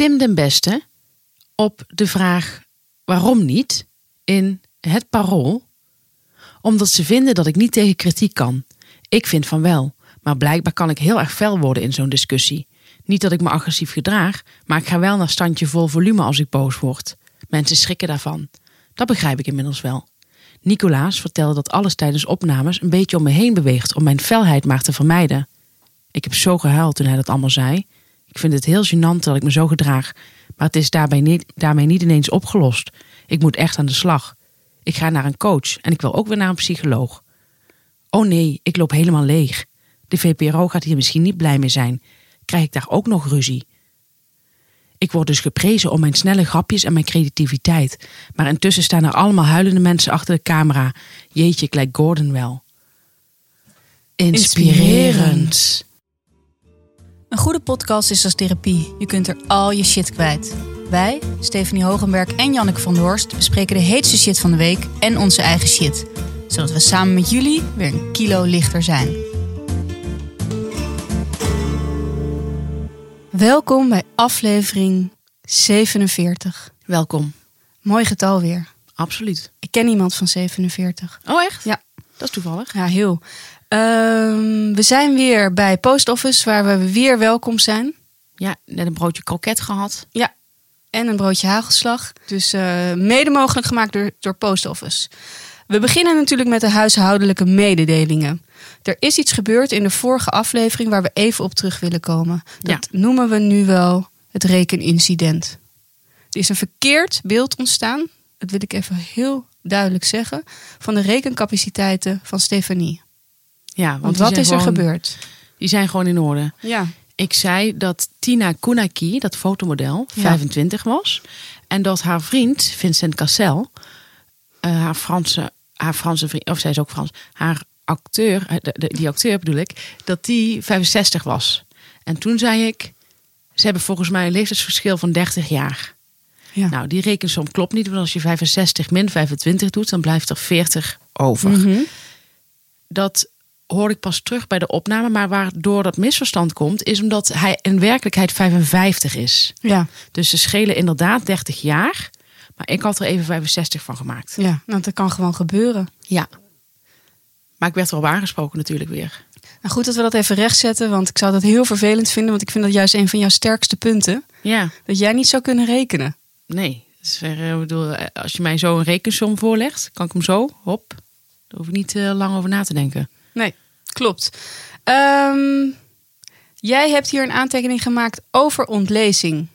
Tim den Beste op de vraag waarom niet in het parool. Omdat ze vinden dat ik niet tegen kritiek kan. Ik vind van wel, maar blijkbaar kan ik heel erg fel worden in zo'n discussie. Niet dat ik me agressief gedraag, maar ik ga wel naar standje vol volume als ik boos word. Mensen schrikken daarvan. Dat begrijp ik inmiddels wel. Nicolaas vertelde dat alles tijdens opnames een beetje om me heen beweegt om mijn felheid maar te vermijden. Ik heb zo gehuild toen hij dat allemaal zei. Ik vind het heel gênant dat ik me zo gedraag, maar het is daarbij niet, daarmee niet ineens opgelost. Ik moet echt aan de slag. Ik ga naar een coach en ik wil ook weer naar een psycholoog. Oh nee, ik loop helemaal leeg. De VPRO gaat hier misschien niet blij mee zijn. Krijg ik daar ook nog ruzie? Ik word dus geprezen om mijn snelle grapjes en mijn creativiteit. Maar intussen staan er allemaal huilende mensen achter de camera. Jeetje, ik lijk Gordon wel. Inspirerend. Een goede podcast is als therapie. Je kunt er al je shit kwijt. Wij, Stephanie Hogenberg en Janneke van der Horst, bespreken de heetste shit van de week en onze eigen shit. Zodat we samen met jullie weer een kilo lichter zijn. Welkom bij aflevering 47. Welkom. Mooi getal weer. Absoluut. Ik ken iemand van 47. Oh, echt? Ja. Dat is toevallig. Ja, heel. Ehm, we zijn weer bij Post Office, waar we weer welkom zijn. Ja, net een broodje kroket gehad. Ja, en een broodje hagelslag. Dus eh, mede mogelijk gemaakt door, door Post Office. We beginnen natuurlijk met de huishoudelijke mededelingen. Er is iets gebeurd in de vorige aflevering waar we even op terug willen komen. Dat noemen we nu wel het rekenincident. Er is een verkeerd beeld ontstaan, dat wil ik even heel duidelijk zeggen, van de rekencapaciteiten van Stefanie. Ja, want, wat is er gebeurd? Die zijn gewoon in orde. Ja. Ik zei dat Tina Kunaki, dat fotomodel, Ja. 25 was. En dat haar vriend, Vincent Cassel, eh, haar, Franse, haar Franse vriend, of zij is ook Frans, haar acteur, eh, de- de- die acteur bedoel ik, dat die 65 was. En toen zei ik, ze hebben volgens mij een leeftijdsverschil van 30 jaar. ja. Nou, die rekensom klopt niet, want als je 65 min 25 doet, dan blijft er 40 over. Mhm. Dat hoor ik pas terug bij de opname, maar waardoor dat misverstand komt, is omdat hij in werkelijkheid 55 is. ja. Dus ze schelen inderdaad 30 jaar. Maar ik had er even 65 van gemaakt. Ja, nou, dat kan gewoon gebeuren. Ja. Maar ik werd erop aangesproken natuurlijk weer. Nou, goed dat we dat even rechtzetten, want ik zou dat heel vervelend vinden, want ik vind dat juist een van jouw sterkste punten. Ja, Dat jij niet zou kunnen rekenen. nee. Dus, ik bedoel, eh, als je mij zo een rekensom voorlegt, kan ik hem zo, hop. Daar hoef ik niet eh, lang over na te denken. Nee, klopt. Ehm, jij hebt hier een aantekening gemaakt over ontlezing.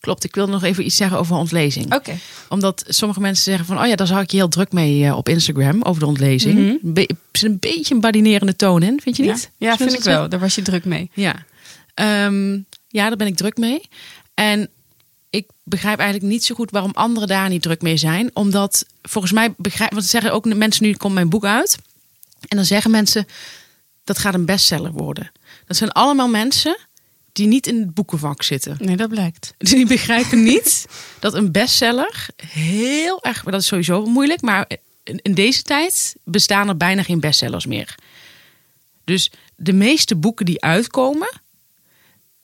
Klopt, ik wil nog even iets zeggen over ontlezing. Oké. Omdat sommige mensen zeggen van, oh ja, daar zag ik je heel druk mee eh, op Instagram over de ontlezing. Be- Er zit een beetje een badinerende toon in, vind je niet? ja vind ik wel. Daar was je druk mee. Ja. Ehm, ja, daar ben ik druk mee. En ik begrijp eigenlijk niet zo goed waarom anderen daar niet druk mee zijn. Omdat volgens mij begrijp, want zeggen ook mensen nu komt mijn boek uit. En dan zeggen mensen dat gaat een bestseller worden. Dat zijn allemaal mensen die niet in het boekenvak zitten. Nee, dat blijkt. Die begrijpen niet dat een bestseller heel erg, dat is sowieso moeilijk, maar in, in deze tijd bestaan er bijna geen bestsellers meer. Dus de meeste boeken die uitkomen,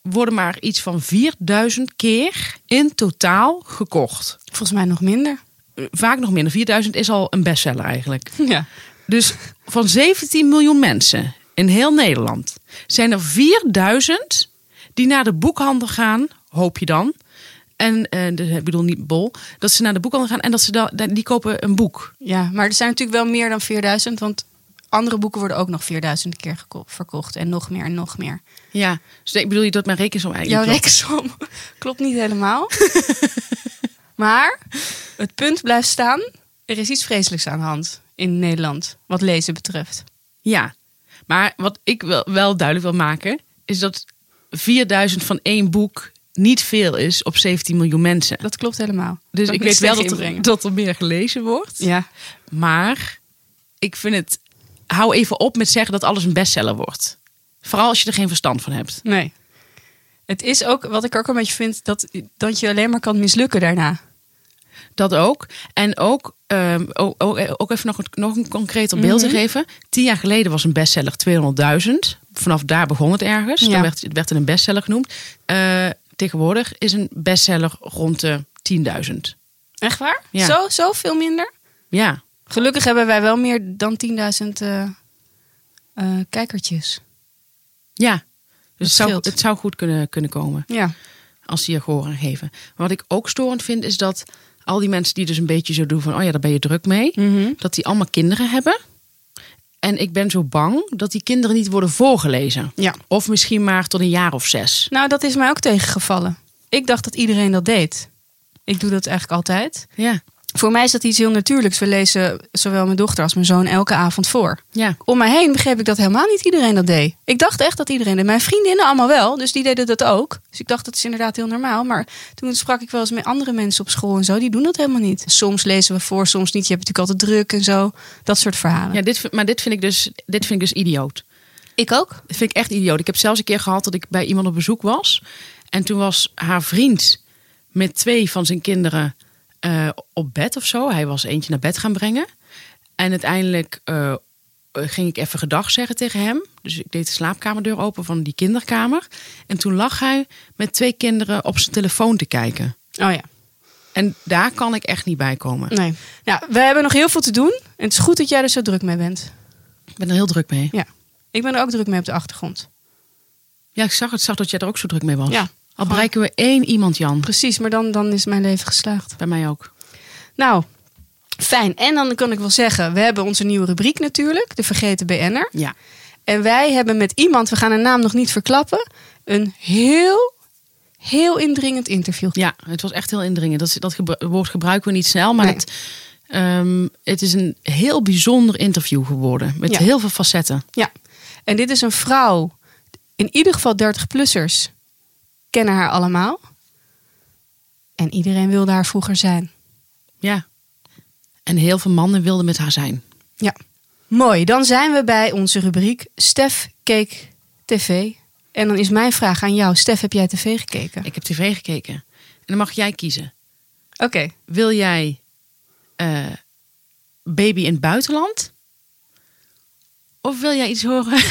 worden maar iets van 4000 keer in totaal gekocht. Volgens mij nog minder. Vaak nog minder. 4000 is al een bestseller eigenlijk. Ja. Dus van 17 miljoen mensen in heel Nederland zijn er 4000 die naar de boekhandel gaan, hoop je dan. En eh, ik bedoel niet bol, dat ze naar de boekhandel gaan en dat ze dan die kopen een boek. ja, maar er zijn natuurlijk wel meer dan 4000, want andere boeken worden ook nog 4000 keer verkocht. En nog meer en nog meer. Ja, dus ik bedoel je dat mijn rekensom Jouw eigenlijk. klopt. rekensom klopt niet helemaal. maar het punt blijft staan. Er is iets vreselijks aan de hand in Nederland, wat lezen betreft. Ja, maar wat ik wel, wel duidelijk wil maken, is dat 4000 van één boek niet veel is op 17 miljoen mensen. Dat klopt helemaal. Dus ik weet wel dat er, dat er meer gelezen wordt. Ja, Maar ik vind het. Hou even op met zeggen dat alles een bestseller wordt. Vooral als je er geen verstand van hebt. nee. Het is ook, wat ik ook een beetje vind, dat, dat je alleen maar kan mislukken daarna. Dat ook. En ook, ehm, ook, ook, ook even nog, een- nog een concreter beeld Mhm. te geven. Tien jaar geleden was een bestseller 200.000. Vanaf daar begon het ergens. Ja. Dan werd, het werd een bestseller genoemd. Eh, tegenwoordig is een bestseller rond de 10.000. Echt waar? Ja. Zo, zo veel minder? Ja, Gelukkig hebben wij wel meer dan 10.000 eh, eh, kijkertjes. ja. Dus het zou, scheelt. het zou goed kunnen, kunnen komen Ja. als die er gehoor aan geven. Wat ik ook storend vind, is dat al die mensen die dus een beetje zo doen van... oh ja, daar ben je druk mee. Mhm. Dat die allemaal kinderen hebben. En ik ben zo bang dat die kinderen niet worden voorgelezen. Ja. Of misschien maar tot een jaar of zes. Nou, dat is mij ook tegengevallen. Ik dacht dat iedereen dat deed. Ik doe dat eigenlijk altijd. Ja, Voor mij is dat iets heel natuurlijks. We lezen zowel mijn dochter als mijn zoon elke avond voor. ja. Om mij heen begreep ik dat helemaal niet iedereen dat deed. Ik dacht echt dat iedereen deed. Mijn vriendinnen allemaal wel, dus die deden dat ook. Dus ik dacht dat is inderdaad heel normaal. Maar toen sprak ik wel eens met andere mensen op school en zo. Die doen dat helemaal niet. Soms lezen we voor, soms niet. Je hebt natuurlijk altijd druk en zo. Dat soort verhalen. ja dit, maar dit vind, ik dus, dit vind ik dus idioot. Ik ook. Dat vind ik echt idioot. Ik heb zelfs een keer gehad dat ik bij iemand op bezoek was. En toen was haar vriend met twee van zijn kinderen eh, op bed of zo. Hij was eentje naar bed gaan brengen. En uiteindelijk eh, ging ik even gedag zeggen tegen hem. Dus ik deed de slaapkamerdeur open van die kinderkamer. En toen lag hij met twee kinderen op zijn telefoon te kijken. Oh ja. En daar kan ik echt niet bij komen. Nee. Ja, we hebben nog heel veel te doen. En het is goed dat jij er zo druk mee bent. Ik ben er heel druk mee. Ja. Ik ben er ook druk mee op de achtergrond. Ja, ik zag het. zag dat jij er ook zo druk mee was. Ja. Al bereiken we één iemand, Jan. Precies, maar dan, dan is mijn leven geslaagd. Bij mij ook. Nou, fijn. En dan kan ik wel zeggen, we hebben onze nieuwe rubriek natuurlijk. De Vergeten BN'er. Ja. En wij hebben met iemand, we gaan een naam nog niet verklappen, een heel, heel indringend interview. Ja, het was echt heel indringend. Dat, dat gebru- woord gebruiken we niet snel, maar Nee. het, ehm, het is een heel bijzonder interview geworden. Met Ja. heel veel facetten. Ja. En dit is een vrouw, in ieder geval 30-plussers kennen haar allemaal. En iedereen wilde haar vroeger zijn. Ja. En heel veel mannen wilden met haar zijn. Ja. Mooi, dan zijn we bij onze rubriek Stef keek tv. En dan is mijn vraag aan jou. Stef, heb jij tv gekeken? Ik heb tv gekeken. En dan mag jij kiezen. Oké. Wil jij eh, baby in het buitenland? Of wil jij iets horen?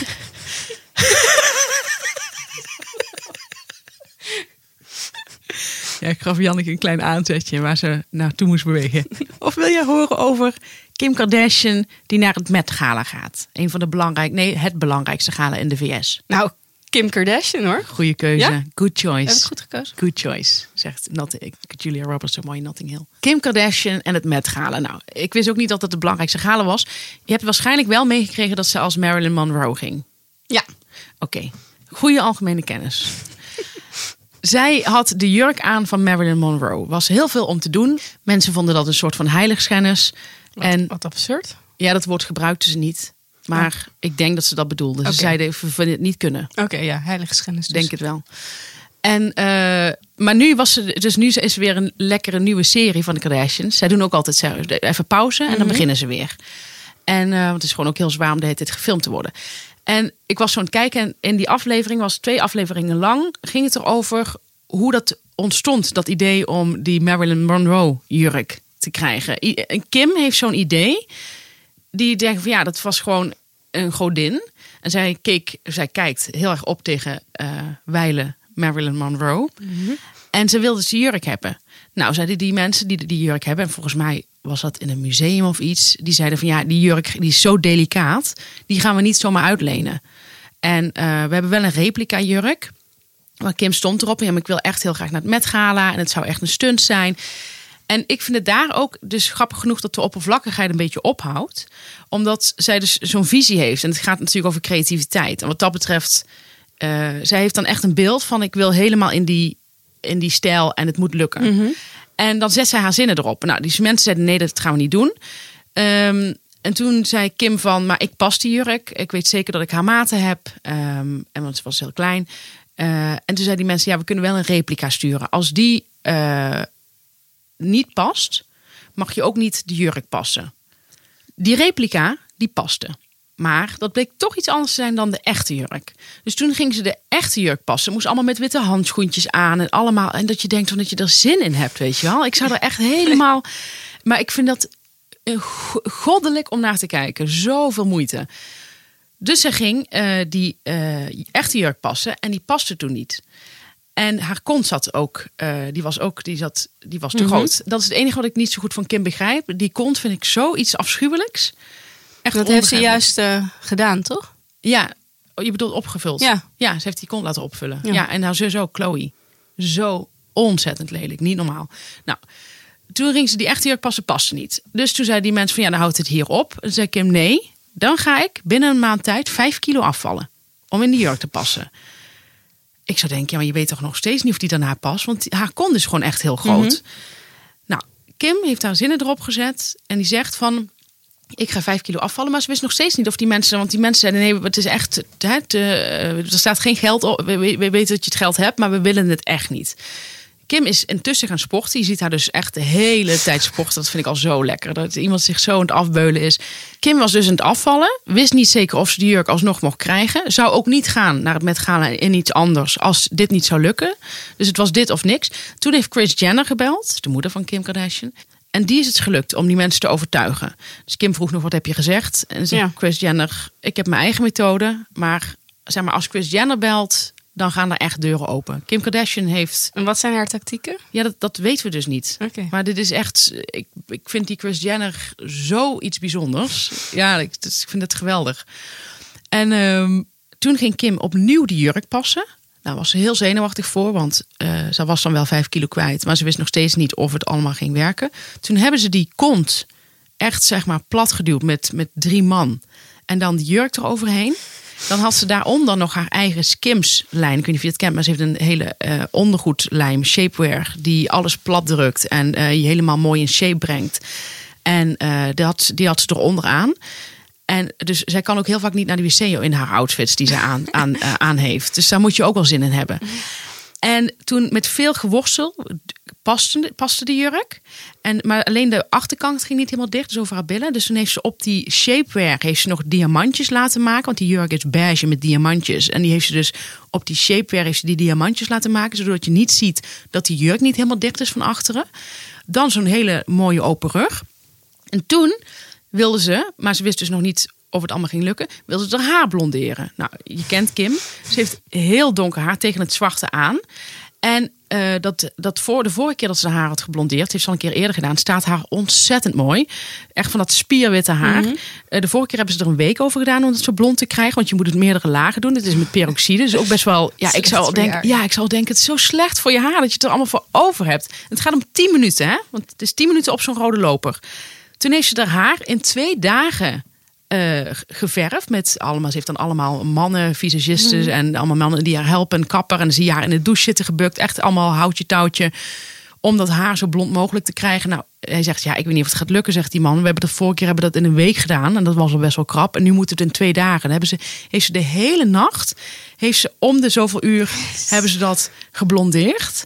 Ja, ik gaf Janneke een klein aanzetje waar ze naartoe moest bewegen. Of wil jij horen over Kim Kardashian die naar het Met Gala gaat? Een van de belangrijk, nee, het belangrijkste gala in de VS. Nou, Kim Kardashian hoor. Goede keuze. Ja? Good choice. Heb ik goed gekozen? Good choice, zegt Notting, Julia Roberts zo mooi in Notting Hill. Kim Kardashian en het Met Gala. Nou, ik wist ook niet dat het de belangrijkste gala was. Je hebt waarschijnlijk wel meegekregen dat ze als Marilyn Monroe ging. Ja. Oké, goede algemene kennis. Zij had de jurk aan van Marilyn Monroe. Was heel veel om te doen. Mensen vonden dat een soort van heiligschennis. En Wat absurd. ja, dat woord gebruikten ze niet. Maar ik denk dat ze dat bedoelden. Ze zeiden, we vinden het niet kunnen. Oké, ja, heilige schennis. Dus. Denk het wel. En, eh, maar nu was ze, dus nu is er weer een lekkere nieuwe serie van de Kardashians. Zij doen ook altijd even pauze en dan beginnen ze weer. En want het is gewoon ook heel zwaar om de hele tijd gefilmd te worden. En ik was zo aan het kijken en in die aflevering was twee afleveringen lang. Ging het erover hoe dat ontstond, dat idee om die Marilyn Monroe jurk te krijgen. Kim heeft zo'n idee. Die denkt van ja, dat was gewoon een godin. En zij, keek, zij kijkt heel erg op tegen eh wijle Marilyn Monroe. En ze wilde die jurk hebben. Nou, zeiden die mensen die die jurk hebben, en volgens mij was dat in een museum of iets, die zeiden van ja, die jurk die is zo delicaat, die gaan we niet zomaar uitlenen. En eh, we hebben wel een replica jurk. Maar Kim stond erop. Ja, maar ik wil echt heel graag naar het Met Gala. En het zou echt een stunt zijn. En ik vind het daar ook dus grappig genoeg dat de oppervlakkigheid een beetje ophoudt. Omdat zij dus zo'n visie heeft. En het gaat natuurlijk over creativiteit. En wat dat betreft, eh, zij heeft dan echt een beeld van ik wil helemaal in die, in die stijl en het moet lukken. En dan zet zij haar zinnen erop. Nou, die mensen zeiden nee, dat gaan we niet doen. Ehm, en toen zei Kim van, maar ik pas die jurk. Ik weet zeker dat ik haar maten heb. Ehm, en want ze was heel klein. Eh, en toen zei die mensen, ja, we kunnen wel een replica sturen. Als die eh, niet past, mag je ook niet de jurk passen. Die replica, die paste. Maar dat bleek toch iets anders te zijn dan de echte jurk. Dus toen ging ze de echte jurk passen. Moest allemaal met witte handschoentjes aan en allemaal. En dat je denkt van dat je er zin in hebt, weet je wel. Ik zou er echt helemaal. Maar ik vind dat eh, go- goddelijk om naar te kijken. Zoveel moeite. Dus ze ging eh, die eh, echte jurk passen en die paste toen niet. En haar kont zat ook, die was ook, die zat, die was te Mhm. groot. Dat is het enige wat ik niet zo goed van Kim begrijp. Die kont vind ik zoiets afschuwelijks. Echt Dat heeft ze juist eh, gedaan, toch? Ja, oh, je bedoelt opgevuld. Ja. ja, ze heeft die kont laten opvullen. Ja. Ja, en haar zus ook, Chloe. Zo ontzettend lelijk, niet normaal. Nou, toen ging ze die echte jurk passen, paste niet. Dus toen zei die mensen van ja, dan houdt het hier op. Toen zei Kim nee, dan ga ik binnen een maand tijd vijf kilo afvallen. Om in die jurk te passen. Ik zou denken, ja, maar je weet toch nog steeds niet of die dan haar past. Want haar kont is gewoon echt heel groot. Nou, Kim heeft haar zinnen erop gezet. En die zegt van, ik ga vijf kilo afvallen. Maar ze wist nog steeds niet of die mensen... Want die mensen zeiden, nee, het is echt... Eh, er staat geen geld op. We, we- we weten dat je het geld hebt, maar we willen het echt niet. Kim is intussen gaan sporten. Je ziet haar dus echt de hele tijd sporten. Dat vind ik al zo lekker. Dat iemand zich zo aan het afbeulen is. Kim was dus aan het afvallen. Wist niet zeker of ze die jurk alsnog mocht krijgen. Zou ook niet gaan naar het Met Gala in iets anders als dit niet zou lukken. Dus het was dit of niks. Toen heeft Chris Jenner gebeld. De moeder van Kim Kardashian. En die is het gelukt om die mensen te overtuigen. Dus Kim vroeg nog, wat heb je gezegd? En zei Ja. Chris Jenner, ik heb mijn eigen methode. Maar, zeg maar als Chris Jenner belt, dan gaan er echt deuren open. Kim Kardashian heeft En wat zijn haar tactieken? ja, dat, dat weten we dus niet. Oké. Maar dit is echt. Ik, ik vind die Chris Jenner zoiets bijzonders. Ja, ik, dus ik vind het geweldig. En ehm, toen ging Kim opnieuw die jurk passen. Daar was ze heel zenuwachtig voor, want eh, ze was dan wel vijf kilo kwijt. Maar ze wist nog steeds niet of het allemaal ging werken. Toen hebben ze die kont echt zeg maar plat geduwd met, met drie man. En dan die jurk eroverheen. Dan had ze daaronder nog haar eigen Skims-lijn. Ik weet niet of je het kent, maar ze heeft een hele eh ondergoedlijm, shapewear, die alles plat drukt en eh, je helemaal mooi in shape brengt. En had, die had ze eronder aan. En dus zij kan ook heel vaak niet naar de wc in haar outfits die ze aan, aan, eh, aan heeft. Dus daar moet je ook wel zin in hebben. En toen met veel geworstel paste, paste de jurk. En, maar alleen de achterkant ging niet helemaal dicht, dus over haar billen. Dus toen heeft ze op die shapewear heeft ze nog diamantjes laten maken. Want die jurk is beige met diamantjes. En die heeft ze dus op die shapewear heeft ze die diamantjes laten maken. Zodat je niet ziet dat die jurk niet helemaal dicht is van achteren. Dan zo'n hele mooie open rug. En toen wilde ze, maar ze wist dus nog niet of het allemaal ging lukken, wilde ze haar haar blonderen. Nou, je kent Kim. Ze heeft heel donker haar tegen het zwarte aan. En eh, dat, dat voor de vorige keer dat ze haar had geblondeerd, heeft ze al een keer eerder gedaan, staat haar ontzettend mooi. Echt van dat spierwitte haar. Eh, de vorige keer hebben ze er een week over gedaan om het zo blond te krijgen, want je moet het meerdere lagen doen. Het is met peroxide, dus ook best wel. Ja, ik zou denken, ja, ik zou denken, het is zo slecht voor je haar dat je het er allemaal voor over hebt. Het gaat om 10 minuten, hè? Want het is 10 minuten op zo'n rode loper. Toen heeft ze haar haar in twee dagen eh, geverfd. Met allemaal, ze heeft dan allemaal mannen, visagisten en allemaal mannen die haar helpen. Een kapper. En dan zie je haar in de douche zitten gebukt. Echt allemaal houtje touwtje. Om dat haar zo blond mogelijk te krijgen. Nou, hij zegt, ja, ik weet niet of het gaat lukken, zegt die man. We hebben dat vorige keer hebben dat in een week gedaan. En dat was al best wel krap. En nu moet het in twee dagen. Dan hebben ze, heeft ze de hele nacht, heeft ze om de zoveel uur, hebben ze dat geblondeerd.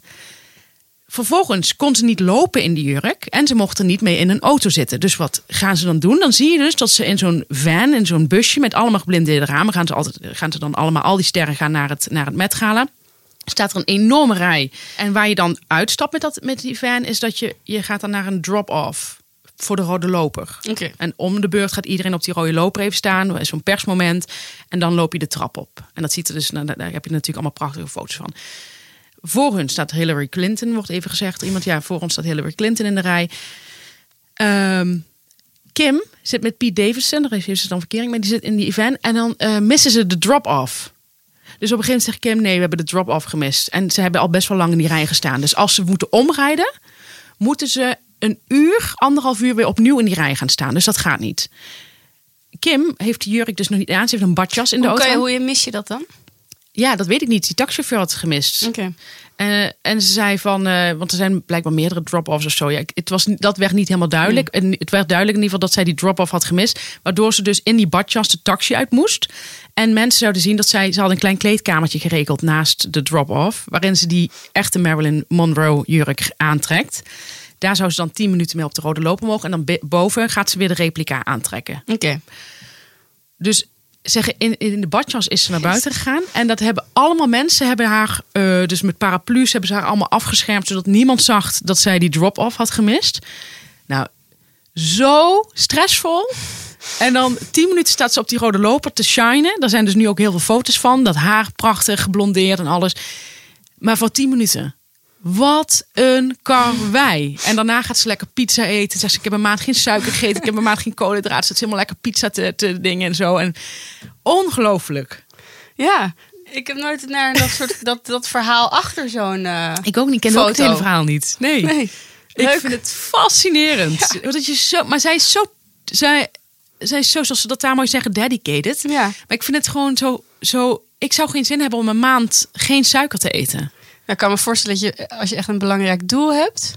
Vervolgens kon ze niet lopen in die jurk en ze mocht er niet mee in een auto zitten. Dus wat gaan ze dan doen? Dan zie je dus dat ze in zo'n van, in zo'n busje met allemaal geblindeerde ramen, gaan ze, altijd, gaan ze dan allemaal, al die sterren gaan naar het, naar het Met Gala. Staat er een enorme rij. En waar je dan uitstapt met, dat, met die van, is dat je, je gaat dan naar een drop-off voor de rode loper. Oké. En om de beurt gaat iedereen op die rode loper even staan. Er is zo'n persmoment. En dan loop je de trap op. En dat ziet er dus, nou, daar heb je natuurlijk allemaal prachtige foto's van. Voor hun staat Hillary Clinton, wordt even gezegd. Iemand, ja, voor ons staat Hillary Clinton in de rij. Ehm, Kim zit met Pete Davidson, daar heeft ze dan verkering mee. Die zit in die event. En dan eh, missen ze de drop-off. Dus op een gegeven moment zegt Kim, nee, we hebben de drop-off gemist. En ze hebben al best wel lang in die rij gestaan. Dus als ze moeten omrijden, moeten ze een uur, anderhalf uur weer opnieuw in die rij gaan staan. Dus dat gaat niet. Kim heeft die jurk dus nog niet aan. Ze heeft een badjas in de Hoe, auto. je, hoe mis je dat dan? Ja, dat weet ik niet. Die taxichauffeur had het gemist. Oké. Eh, en ze zei van, eh, want er zijn blijkbaar meerdere drop-offs of zo. Ja, het was, dat werd niet helemaal duidelijk. En het werd duidelijk in ieder geval dat zij die drop-off had gemist. Waardoor ze dus in die badjas de taxi uit moest. En mensen zouden zien dat zij, ze had een klein kleedkamertje geregeld naast de drop-off. Waarin ze die echte Marilyn Monroe jurk aantrekt. Daar zou ze dan 10 minuten mee op de rode loper mogen. En dan boven gaat ze weer de replica aantrekken. Oké. Dus zeggen, in, in de badjas is ze naar buiten gegaan. En dat hebben allemaal mensen hebben haar, eh, dus met paraplu's hebben ze haar allemaal afgeschermd, zodat niemand zag dat zij die drop-off had gemist. Nou, zo stressvol. En dan tien minuten staat ze op die rode loper te shinen. Daar zijn dus nu ook heel veel foto's van. Dat haar prachtig geblondeerd en alles. Maar voor 10 minuten. Wat een karwei. En daarna gaat ze lekker pizza eten. Zegt ze, ik heb een maand geen suiker gegeten. Ik heb een maand geen koolhydraten. Ze helemaal lekker pizza te, te dingen en zo. En ongelooflijk. Ja, ik heb nooit naar dat soort dat, dat verhaal achter zo'n. eh, Ik ook niet. Ik ken ook het hele verhaal niet. Nee. Nee. Ik vind het fascinerend. Dat je zo, maar zij is zo, zij, zij is zo, zoals ze dat daar mooi zeggen, dedicated. Ja. Maar ik vind het gewoon zo, zo. Ik zou geen zin hebben om een maand geen suiker te eten. Nou, ik kan me voorstellen dat je, als je echt een belangrijk doel hebt.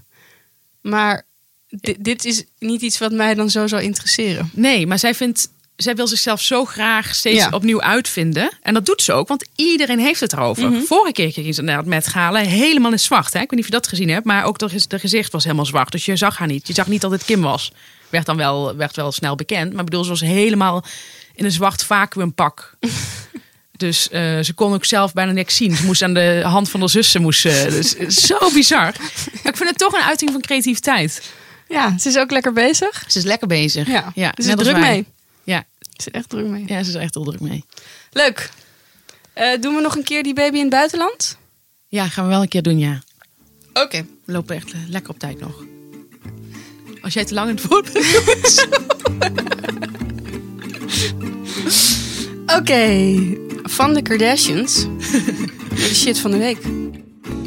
Maar di- dit is niet iets wat mij dan zo zou interesseren. Nee, maar zij vindt. Zij wil zichzelf zo graag steeds Ja. opnieuw uitvinden. En dat doet ze ook, want iedereen heeft het erover. Vorige keer ging ze naar het Met Gala helemaal in zwart. Hè? Ik weet niet of je dat gezien hebt, maar ook de, de gezicht was helemaal zwart. Dus je zag haar niet. Je zag niet dat het Kim was. Werd dan wel, werd wel snel bekend. Maar ik bedoel, ze was helemaal in een zwart vacuümpak. Dus eh, ze kon ook zelf bijna niks zien. Ze moest aan de hand van de zussen. Moest, ze- dus, is zo bizar. Maar ik vind het toch een uiting van creativiteit. Ja, ze is ook lekker bezig. Ze is lekker bezig. Ja, ja ze is druk wij. mee. Ja, Ze is echt druk mee. ja, ze is echt heel druk mee. Leuk. Eh, doen we nog een keer die baby in het buitenland? Ja, gaan we wel een keer doen, ja. Oké. We lopen echt eh, lekker op tijd nog. Als jij te lang in het woord bent. Oké. Van de Kardashians. de shit van de week.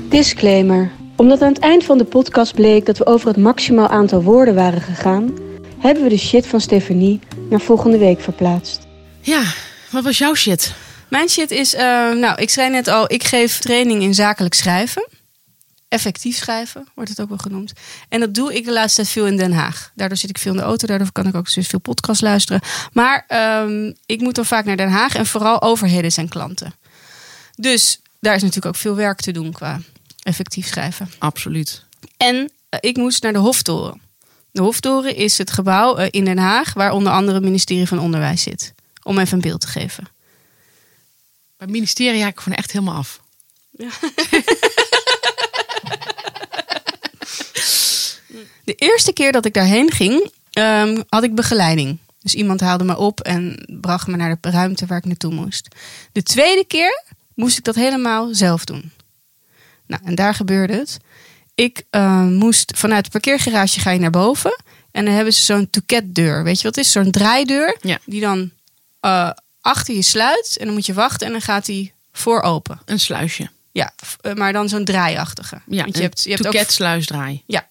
Disclaimer. Omdat aan het eind van de podcast bleek dat we over het maximaal aantal woorden waren gegaan, hebben we de shit van Stefanie naar volgende week verplaatst. Ja, wat was jouw shit? Mijn shit is, eh, nou, ik zei net al, ik geef training in zakelijk schrijven. Effectief schrijven, wordt het ook wel genoemd. En dat doe ik de laatste tijd veel in Den Haag. Daardoor zit ik veel in de auto, daardoor kan ik ook dus veel podcast luisteren. Maar ehm, ik moet dan vaak naar Den Haag en vooral overheden zijn klanten. Dus daar is natuurlijk ook veel werk te doen qua effectief schrijven. Absoluut. En eh, ik moest naar de Hoftoren. De Hoftoren is het gebouw eh, in Den Haag waar onder andere het ministerie van Onderwijs zit. Om even een beeld te geven. Bij het ministerie haak ik gewoon echt helemaal af. De eerste keer dat ik daarheen ging, ehm, had ik begeleiding. Dus iemand haalde me op en bracht me naar de ruimte waar ik naartoe moest. De tweede keer moest ik dat helemaal zelf doen. Nou, en daar gebeurde het. Ik eh, moest vanuit het parkeergarage ga je naar boven. En dan hebben ze zo'n toeketdeur. Weet je wat het is? Zo'n draaideur. Ja. Die dan eh, achter je sluit. En dan moet je wachten en dan gaat die voor open. Een sluisje. Ja, eh, maar dan zo'n draaiachtige. Ja, Want je hebt, je hebt ook toeketsluisdraai. ja.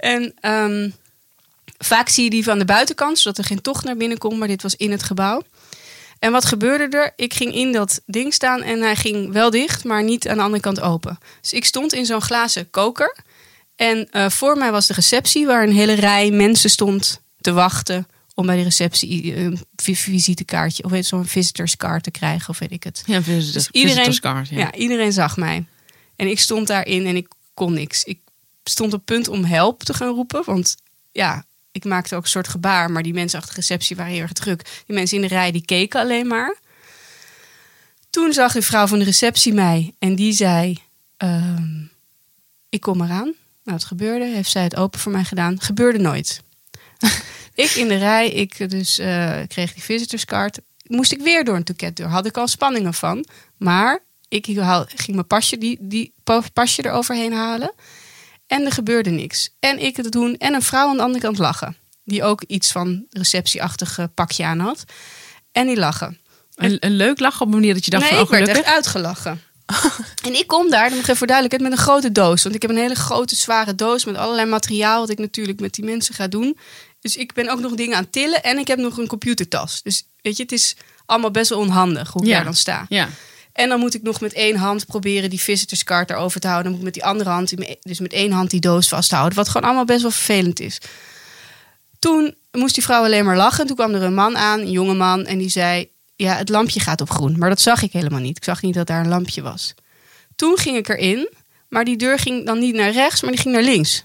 En ehm, vaak zie je die van de buitenkant, zodat er geen tocht naar binnen komt. Maar dit was in het gebouw. En wat gebeurde er? Ik ging in dat ding staan en hij ging wel dicht, maar niet aan de andere kant open. Dus ik stond in zo'n glazen koker. En eh, voor mij was de receptie, waar een hele rij mensen stond te wachten om bij de receptie een vi- visitekaartje of zo'n visitorscard te krijgen of weet ik het. Ja, visitor, Dus iedereen, visitorscard, ja. ja. iedereen zag mij. En ik stond daarin en ik kon niks. Ik stond op punt om help te gaan roepen. Want ja, ik maakte ook een soort gebaar. Maar die mensen achter de receptie waren heel erg druk. Die mensen in de rij die keken alleen maar. Toen zag een vrouw van de receptie mij. En die zei, ehm, ik kom eraan. Nou, het gebeurde. Heeft zij het open voor mij gedaan. Gebeurde nooit. ik in de rij, ik dus eh, kreeg die visitorscard. Moest ik weer door een toeketdeur. Had ik al spanningen van. Maar ik ging mijn pasje, die, die pa- pasje eroverheen halen. En er gebeurde niks. En ik het doen. En een vrouw aan de andere kant lachen. Die ook iets van receptieachtig eh, pakje aan had. En die lachen. Een, een leuk lachen op een manier dat je dacht nee, van, ik oh, werd echt uitgelachen. en ik kom daar, dan nog even voor duidelijkheid, met een grote doos. Want ik heb een hele grote, zware doos met allerlei materiaal... wat ik natuurlijk met die mensen ga doen. Dus ik ben ook nog dingen aan het tillen en ik heb nog een computertas. Dus weet je, het is allemaal best wel onhandig hoe ik Ja. daar dan sta. Ja. En dan moet ik nog met één hand proberen die visitorscard erover te houden. Dan moet ik met die andere hand, dus met één hand die doos vasthouden. Wat gewoon allemaal best wel vervelend is. Toen moest die vrouw alleen maar lachen. Toen kwam er een man aan, een jonge man. En die zei, ja, het lampje gaat op groen. Maar dat zag ik helemaal niet. Ik zag niet dat daar een lampje was. Toen ging ik erin. Maar die deur ging dan niet naar rechts, maar die ging naar links.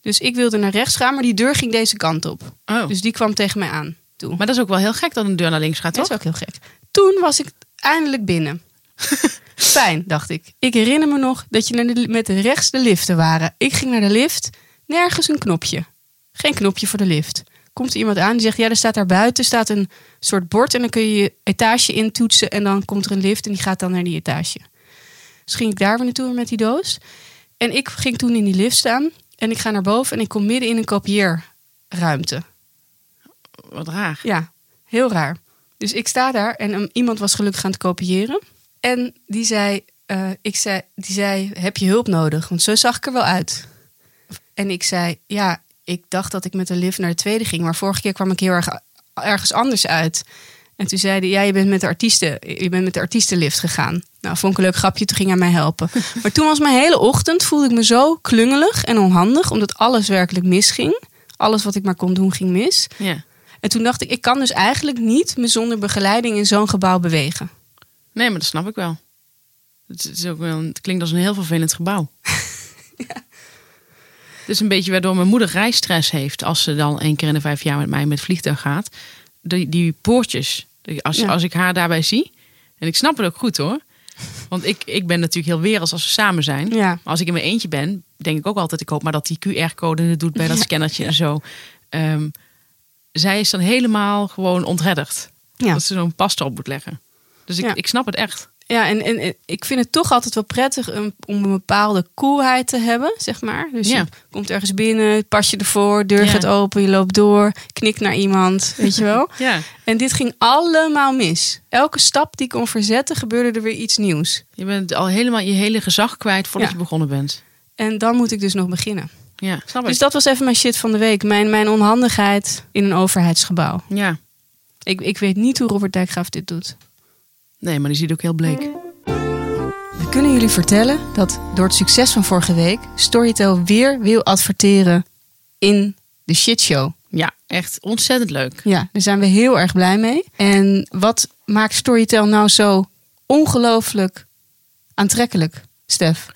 Dus ik wilde naar rechts gaan, maar die deur ging deze kant op. Oh. Dus die kwam tegen mij aan. Toen. Maar dat is ook wel heel gek dat een deur naar links gaat, Dat toch? is ook heel gek. Toen was ik eindelijk binnen. Fijn, dacht ik. Ik herinner me nog dat je met de rechts de liften waren. Ik ging naar de lift. Nergens een knopje. Geen knopje voor de lift. komt er iemand aan die zegt: Ja, er staat daar buiten staat een soort bord. En dan kun je je etage intoetsen. En dan komt er een lift en die gaat dan naar die etage. Dus ging ik daar weer naartoe met die doos. En ik ging toen in die lift staan. En ik ga naar boven en ik kom midden in een kopieerruimte. Wat raar. Ja, heel raar. Dus ik sta daar en um, iemand was gelukkig aan het kopiëren. En die zei, eh, ik zei, die zei, heb je hulp nodig? Want zo zag ik er wel uit. En ik zei, ja, ik dacht dat ik met de lift naar de tweede ging. Maar vorige keer kwam ik heel erg ergens anders uit. En toen zei hij, ja, je bent met de artiesten, je bent met de artiestenlift gegaan. Nou, vond ik een leuk grapje, toen ging hij mij helpen. Maar toen was mijn hele ochtend, voelde ik me zo klungelig en onhandig, omdat alles werkelijk misging. Alles wat ik maar kon doen, ging mis. Ja. En toen dacht ik, ik kan dus eigenlijk niet me zonder begeleiding in zo'n gebouw bewegen. Nee, maar dat snap ik wel. Het, is ook wel, het klinkt als een heel vervelend gebouw. Het is een beetje waardoor mijn moeder reisstress heeft als ze dan één keer in de vijf jaar met mij met vliegtuig gaat. Die, die poortjes, als, Ja. als ik haar daarbij zie. En ik snap het ook goed hoor. Want ik, ik ben natuurlijk heel werelds als we samen zijn. Ja. Maar als ik in mijn eentje ben, denk ik ook altijd, ik hoop maar dat die QR-code het doet bij dat Ja. scannertje en zo. Ehm, zij is dan helemaal gewoon ontredderd. Ja. Dat ze zo'n pas erop moet leggen. Dus ik, Ja. ik snap het echt. Ja, en, en, en ik vind het toch altijd wel prettig um, om een bepaalde coolheid te hebben, zeg maar. Dus Ja. je komt ergens binnen, pas je ervoor, deur Ja. gaat open, je loopt door, knikt naar iemand, weet je wel. Ja. En dit ging allemaal mis. Elke stap die ik kon verzetten, gebeurde er weer iets nieuws. Je bent al helemaal je hele gezag kwijt voordat Ja. je begonnen bent. En dan moet ik dus nog beginnen. Ja, snap ik. Dus dat was even mijn shit van de week. Mijn, mijn onhandigheid in een overheidsgebouw. Ja. Ik, ik weet niet hoe Robert Dijkgraaf dit doet. Nee, maar die ziet ook heel bleek. We kunnen jullie vertellen dat door het succes van vorige week Storytel weer wil adverteren in de shitshow. Ja, echt ontzettend leuk. Ja, daar zijn we heel erg blij mee. En wat maakt Storytel nou zo ongelooflijk aantrekkelijk, Stef?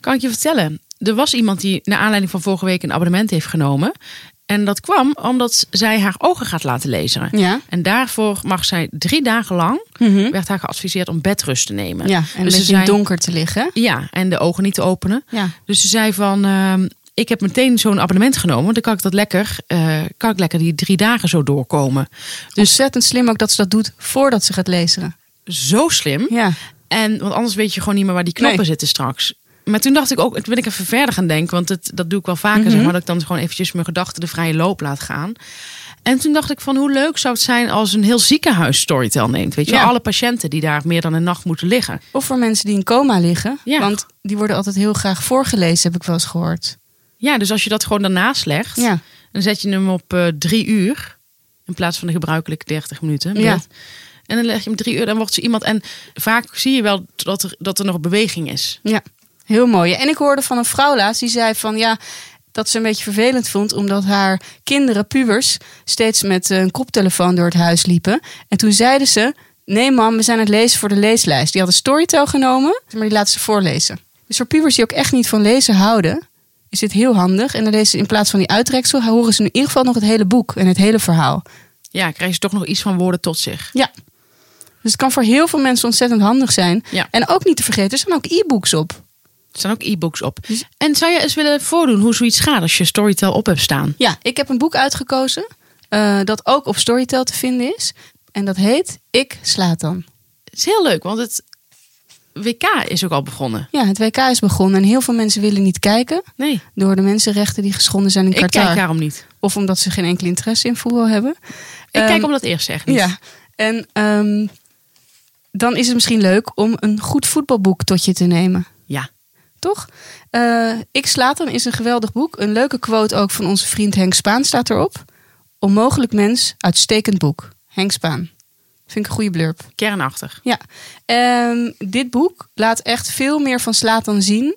Kan ik je vertellen? Er was iemand die naar aanleiding van vorige week een abonnement heeft genomen. En dat kwam omdat zij haar ogen gaat laten lezen. Ja. En daarvoor mag zij drie dagen lang, werd haar geadviseerd om bedrust te nemen. Ja, en dus ze in zei, donker te liggen. Ja, en de ogen niet te openen. Ja. Dus ze zei van, ehm, ik heb meteen zo'n abonnement genomen. Want dan kan ik dat lekker, eh, kan ik lekker die drie dagen zo doorkomen. Dus ontzettend slim ook dat ze dat doet voordat ze gaat lezen. Zo slim. Ja. En want anders weet je gewoon niet meer waar die knoppen Nee. zitten straks. Maar toen dacht ik ook, toen ben ik even verder gaan denken, want het, dat doe ik wel vaker, Mhm. zeg maar, dat ik dan gewoon eventjes mijn gedachten de vrije loop laat gaan. En toen dacht ik van hoe leuk zou het zijn als een heel ziekenhuis Storytel neemt. Weet je? Ja. alle patiënten die daar meer dan een nacht moeten liggen. Of voor mensen die in coma liggen. Ja. Want die worden altijd heel graag voorgelezen, heb ik wel eens gehoord. Ja, dus als je dat gewoon daarnaast legt, Ja. dan zet je hem op eh, drie uur in plaats van de gebruikelijke 30 minuten. Ja. En dan leg je hem drie uur, dan wordt zo iemand. En vaak zie je wel dat er, dat er nog beweging is. Ja, heel mooi. En ik hoorde van een vrouw laatst die zei van ja, dat ze een beetje vervelend vond omdat haar kinderen, pubers, steeds met een koptelefoon door het huis liepen. En toen zeiden ze: Nee, mam, we zijn het lezen voor de leeslijst. Die hadden Storytel genomen, maar die laten ze voorlezen. Dus voor pubers die ook echt niet van lezen houden, is dit heel handig. En dan lezen ze in plaats van die uittreksel, horen ze in ieder geval nog het hele boek en het hele verhaal. Ja, krijg je toch nog iets van woorden tot zich. Ja. Dus het kan voor heel veel mensen ontzettend handig zijn. Ja. En ook niet te vergeten, er staan ook e-books op. Er staan ook e-books op. Dus- En zou je eens willen voordoen hoe zoiets gaat als je Storytel op hebt staan? Ja, ik heb een boek uitgekozen eh, dat ook op Storytel te vinden is. En dat heet Ik slaat dan. Het is heel leuk, want het WK is ook al begonnen. Ja, het WK is begonnen en heel veel mensen willen niet kijken Nee, door de mensenrechten die geschonden zijn in ik Qatar. kijk daarom niet. Of omdat ze geen enkel interesse in voetbal hebben. Ik Ehm, kijk om dat eerste echt niet. Ja, en ehm, dan is het misschien leuk om een goed voetbalboek tot je te nemen. Toch? Eh, ik slaat dan is een geweldig boek. Een leuke quote ook van onze vriend Henk Spaan staat erop. Onmogelijk mens, uitstekend boek. Henk Spaan. Vind ik een goede blurb. Kernachtig. Ja, Ehm, dit boek laat echt veel meer van Slatan zien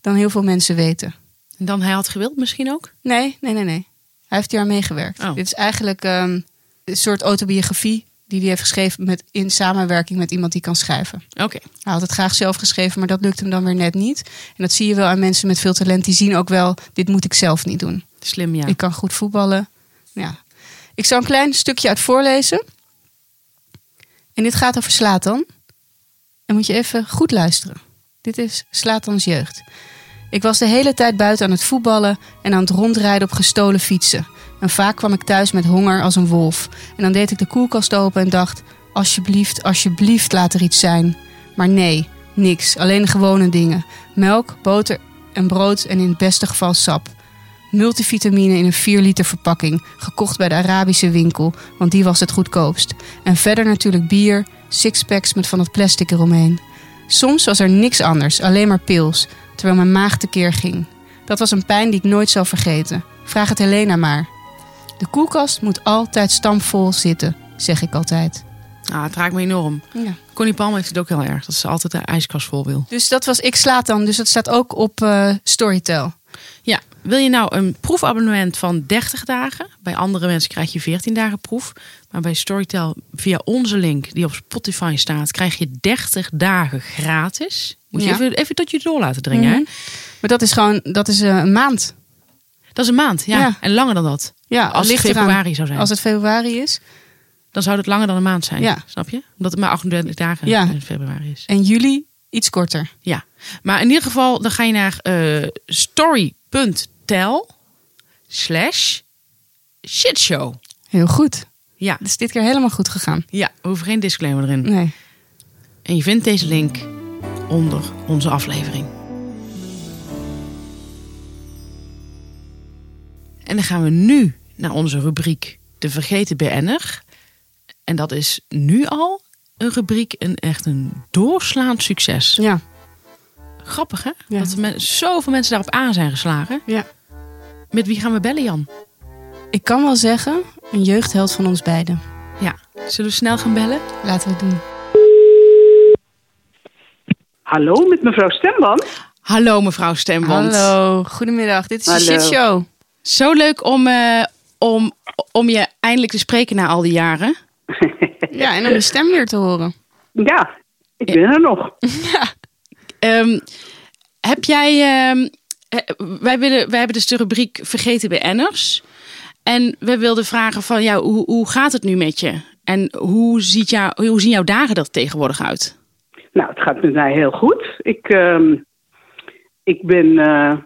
dan heel veel mensen weten. En dan hij had gewild misschien ook? Nee, nee, nee, nee. Hij heeft hier aan meegewerkt. Oh. Dit is eigenlijk ehm, een soort autobiografie die hij heeft geschreven met, in samenwerking met iemand die kan schrijven. Oké. Hij had het graag zelf geschreven, maar dat lukt hem dan weer net niet. En dat zie je wel aan mensen met veel talent. Die zien ook wel, dit moet ik zelf niet doen. Slim, ja. Ik kan goed voetballen. Ja. Ik zal een klein stukje uit voorlezen. En dit gaat over Slatan. En moet je even goed luisteren. Dit is Slatans jeugd. Ik was de hele tijd buiten aan het voetballen en aan het rondrijden op gestolen fietsen. En vaak kwam ik thuis met honger als een wolf. En dan deed ik de koelkast open en dacht: Alsjeblieft, alsjeblieft, laat er iets zijn. Maar nee, niks. Alleen gewone dingen: melk, boter en brood en in het beste geval sap. Multivitamine in een 4 liter verpakking, gekocht bij de Arabische winkel, want die was het goedkoopst. En verder natuurlijk bier, sixpacks met van het plastic eromheen. Soms was er niks anders, alleen maar pils, terwijl mijn maag tekeer ging. Dat was een pijn die ik nooit zal vergeten. Vraag het Helena maar. De koelkast moet altijd stampvol zitten, zeg ik altijd. Ah, het raakt me enorm. Ja. Connie Palm heeft het ook heel erg. Dat ze altijd de ijskast vol wil. Dus dat was Ik Slaat dan, dus dat staat ook op eh, Storytel. Ja, wil je nou een proefabonnement van 30 dagen? Bij andere mensen krijg je 14 dagen proef. Maar bij Storytel via onze link die op Spotify staat, krijg je 30 dagen gratis. Moet je Ja. even, even tot je door laten dringen. hè? Mhm. Maar dat is gewoon, dat is eh, een maand. Dat is een maand, ja. Ja. En langer dan dat. Ja, Als het eraan. februari zou zijn. Als het februari is. Dan zou het langer dan een maand zijn. Ja. Snap je? Omdat het maar 38 dagen Ja. in februari is. En juli iets korter. Ja. Maar in ieder geval, dan ga je naar eh, story.tel slash shitshow. Heel goed. Ja. Het is dit keer helemaal goed gegaan. ja, we hoeven geen disclaimer erin. Nee. En je vindt deze link onder onze aflevering. En dan gaan we nu naar onze rubriek De Vergeten BN'er. En dat is nu al een rubriek, een echt een doorslaand succes. Ja. Grappig hè? Ja. Dat men, zoveel mensen daarop aan zijn geslagen. ja. Met wie gaan we bellen Jan? Ik kan wel zeggen, een jeugdheld van ons beiden. Ja, zullen we snel gaan bellen? Laten we het doen. Hallo, met mevrouw Stemband. Hallo mevrouw Stemband. Hallo, goedemiddag. Dit is de Hallo. Shit Show. Zo leuk om, eh, om, om je eindelijk te spreken na al die jaren. Ja, en om je stem weer te horen. Ja, ik ben er nog. Ehm, heb jij. ehm, eh, wij, willen, wij hebben dus de rubriek Vergeten BN'ers. En we wilden vragen van jou, hoe, hoe gaat het nu met je? En hoe, ziet jou, hoe zien jouw dagen er tegenwoordig uit? Nou, het gaat met mij heel goed. Ik, ehm, ik ben eh,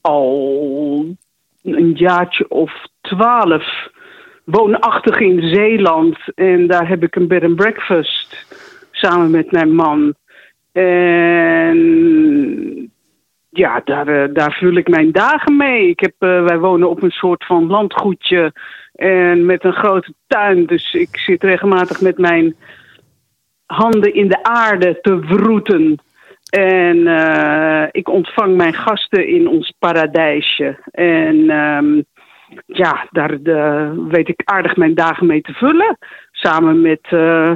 al een jaartje of twaalf woonachtig in Zeeland. En daar heb ik een bed and breakfast samen met mijn man. En ja, daar, eh, daar vul ik mijn dagen mee. Ik heb, eh, wij wonen op een soort van landgoedje en met een grote tuin. Dus ik zit regelmatig met mijn handen in de aarde te wroeten. En eh, ik ontvang mijn gasten in ons paradijsje. En ehm, ja, daar de, weet ik aardig mijn dagen mee te vullen. Samen met eh,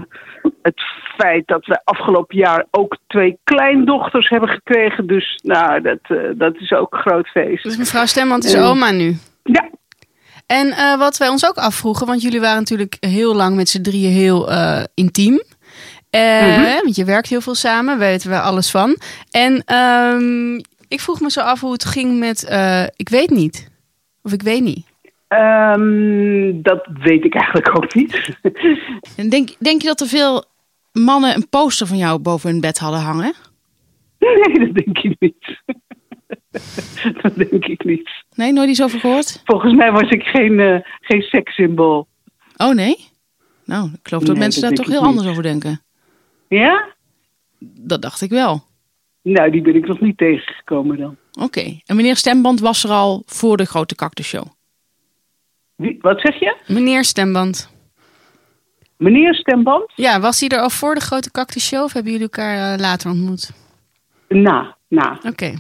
het feit dat we afgelopen jaar ook twee kleindochters hebben gekregen. Dus nou, dat, eh, dat is ook een groot feest. Dus mevrouw Stemmand is oma nu. Ja, En eh, wat wij ons ook afvroegen, want jullie waren natuurlijk heel lang met z'n drieën heel eh, intiem. Eh, Mhm. Want je werkt heel veel samen, weten we alles van. En ehm, ik vroeg me zo af hoe het ging met eh, Ik weet niet. Of ik weet niet. Ehm, dat weet ik eigenlijk ook niet. En denk, denk je dat er veel mannen een poster van jou boven hun bed hadden hangen? nee, dat denk ik niet. dat denk ik niet. Nee, nooit iets over gehoord? Volgens mij was ik geen, eh geen sekssymbool. Oh nee? Nou, ik geloof dat Nee, mensen dat daar toch heel niet. anders over denken. Ja? Dat dacht ik wel. Nou, die ben ik nog niet tegengekomen dan. Oké. En meneer Stemband was er al voor de grote cactusshow. Wie, wat zeg je? Meneer Stemband. Meneer Stemband? Ja, was hij er al voor de grote cactus show of hebben jullie elkaar eh, later ontmoet? Na, na. Oké.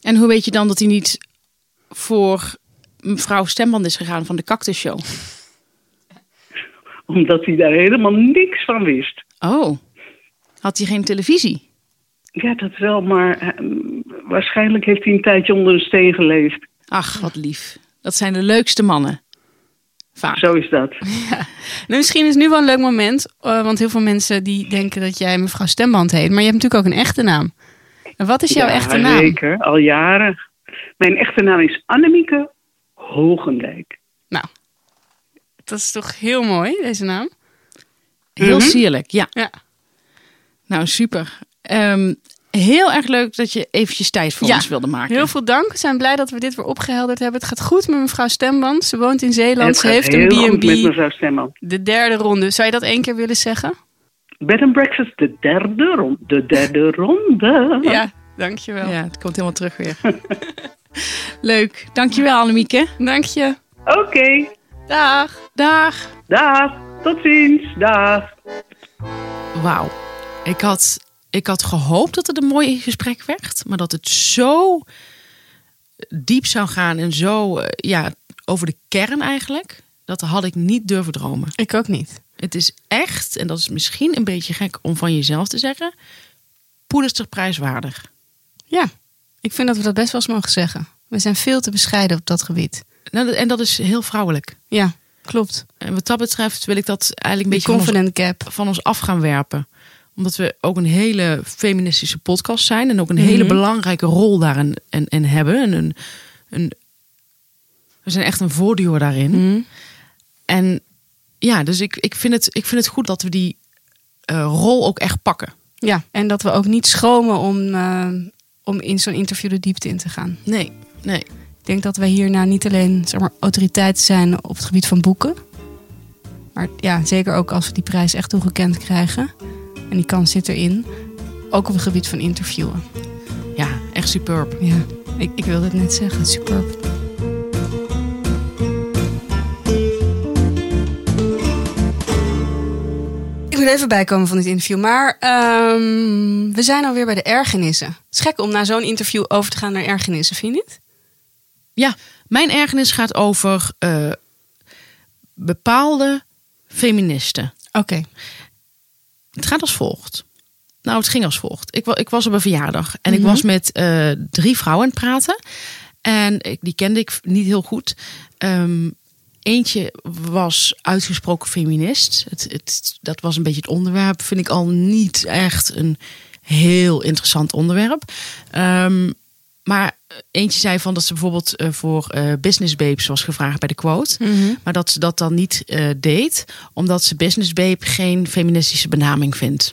En hoe weet je dan dat hij niet voor mevrouw Stemband is gegaan van de cactusshow? Omdat hij daar helemaal niks van wist. Oh. Had hij geen televisie? Ja, dat wel, maar eh, waarschijnlijk heeft hij een tijdje onder een steen geleefd. Ach, wat lief. Dat zijn de leukste mannen. Vaak. Zo is dat. Nou, misschien is nu wel een leuk moment, eh, want heel veel mensen die denken dat jij mevrouw Stemband heet, maar je hebt natuurlijk ook een echte naam. En wat is jouw ja, echte naam? zeker. Al jaren. Mijn echte naam is Annemieke Hogendijk. Nou, dat is toch heel mooi, deze naam? Heel Mhm. sierlijk, ja. Ja. Nou, super. Ehm, heel erg leuk dat je eventjes tijd voor Ja, ons wilde maken. Heel veel dank. We zijn blij dat we dit weer opgehelderd hebben. Het gaat goed met mevrouw Stemband. Ze woont in Zeeland. Ze heeft heel een goed met B&B. mevrouw Stemman. De derde ronde. Zou je dat één keer willen zeggen? Bed and breakfast, de derde ronde. De derde ronde. Ja, dankjewel. Ja, het komt helemaal terug weer. leuk. Dankjewel Annemieke. Dank je. Oké, Dag. Dag. dag. Tot ziens. Dag. Wauw. Ik had, ik had gehoopt dat het een mooi gesprek werd. Maar dat het zo diep zou gaan en zo eh, ja, over de kern eigenlijk. Dat had ik niet durven dromen. Ik ook niet. Het is echt, en dat is misschien een beetje gek om van jezelf te zeggen, Pulitzer prijswaardig. Ja, ik vind dat we dat best wel eens mogen zeggen. We zijn veel te bescheiden op dat gebied. Nou, En dat is heel vrouwelijk. Ja, klopt. En wat dat betreft wil ik dat eigenlijk een beetje van ons, confident gap. van ons af gaan werpen. Omdat we ook een hele feministische podcast zijn. En ook een hele Mhm. belangrijke rol daarin en, en hebben. En een, een, we zijn echt een voorduwer daarin. Mhm. En ja, dus ik, ik, vind het, ik vind het goed dat we die eh, rol ook echt pakken. Ja, en dat we ook niet schromen om, eh, om in zo'n interview de diepte in te gaan. Nee, nee. Ik denk dat wij hierna niet alleen zeg maar, autoriteit zijn op het gebied van boeken. Maar ja, zeker ook als we die prijs echt toegekend krijgen. En die kans zit erin. Ook op het gebied van interviewen. Ja, echt superb. Ja, ik, ik wilde het net zeggen. Superb. Ik moet even bijkomen van dit interview. Maar ehm, we zijn alweer bij de ergernissen. Het is gek om na zo'n interview over te gaan naar ergernissen, vind je niet? Ja, mijn ergernis gaat over eh, bepaalde feministen. Oké. Het gaat als volgt. Nou, het ging als volgt. Ik, ik was op een verjaardag en ik Mhm. was met eh, drie vrouwen aan het praten. En ik, die kende ik niet heel goed. Ehm, eentje was uitgesproken feminist. Het, het, dat was een beetje het onderwerp. Vind ik al niet echt een heel interessant onderwerp. Ehm, maar eentje zei van dat ze bijvoorbeeld eh, voor eh, Business Babes was gevraagd bij de quote. Maar dat ze dat dan niet eh, deed, omdat ze Business Babe geen feministische benaming vindt.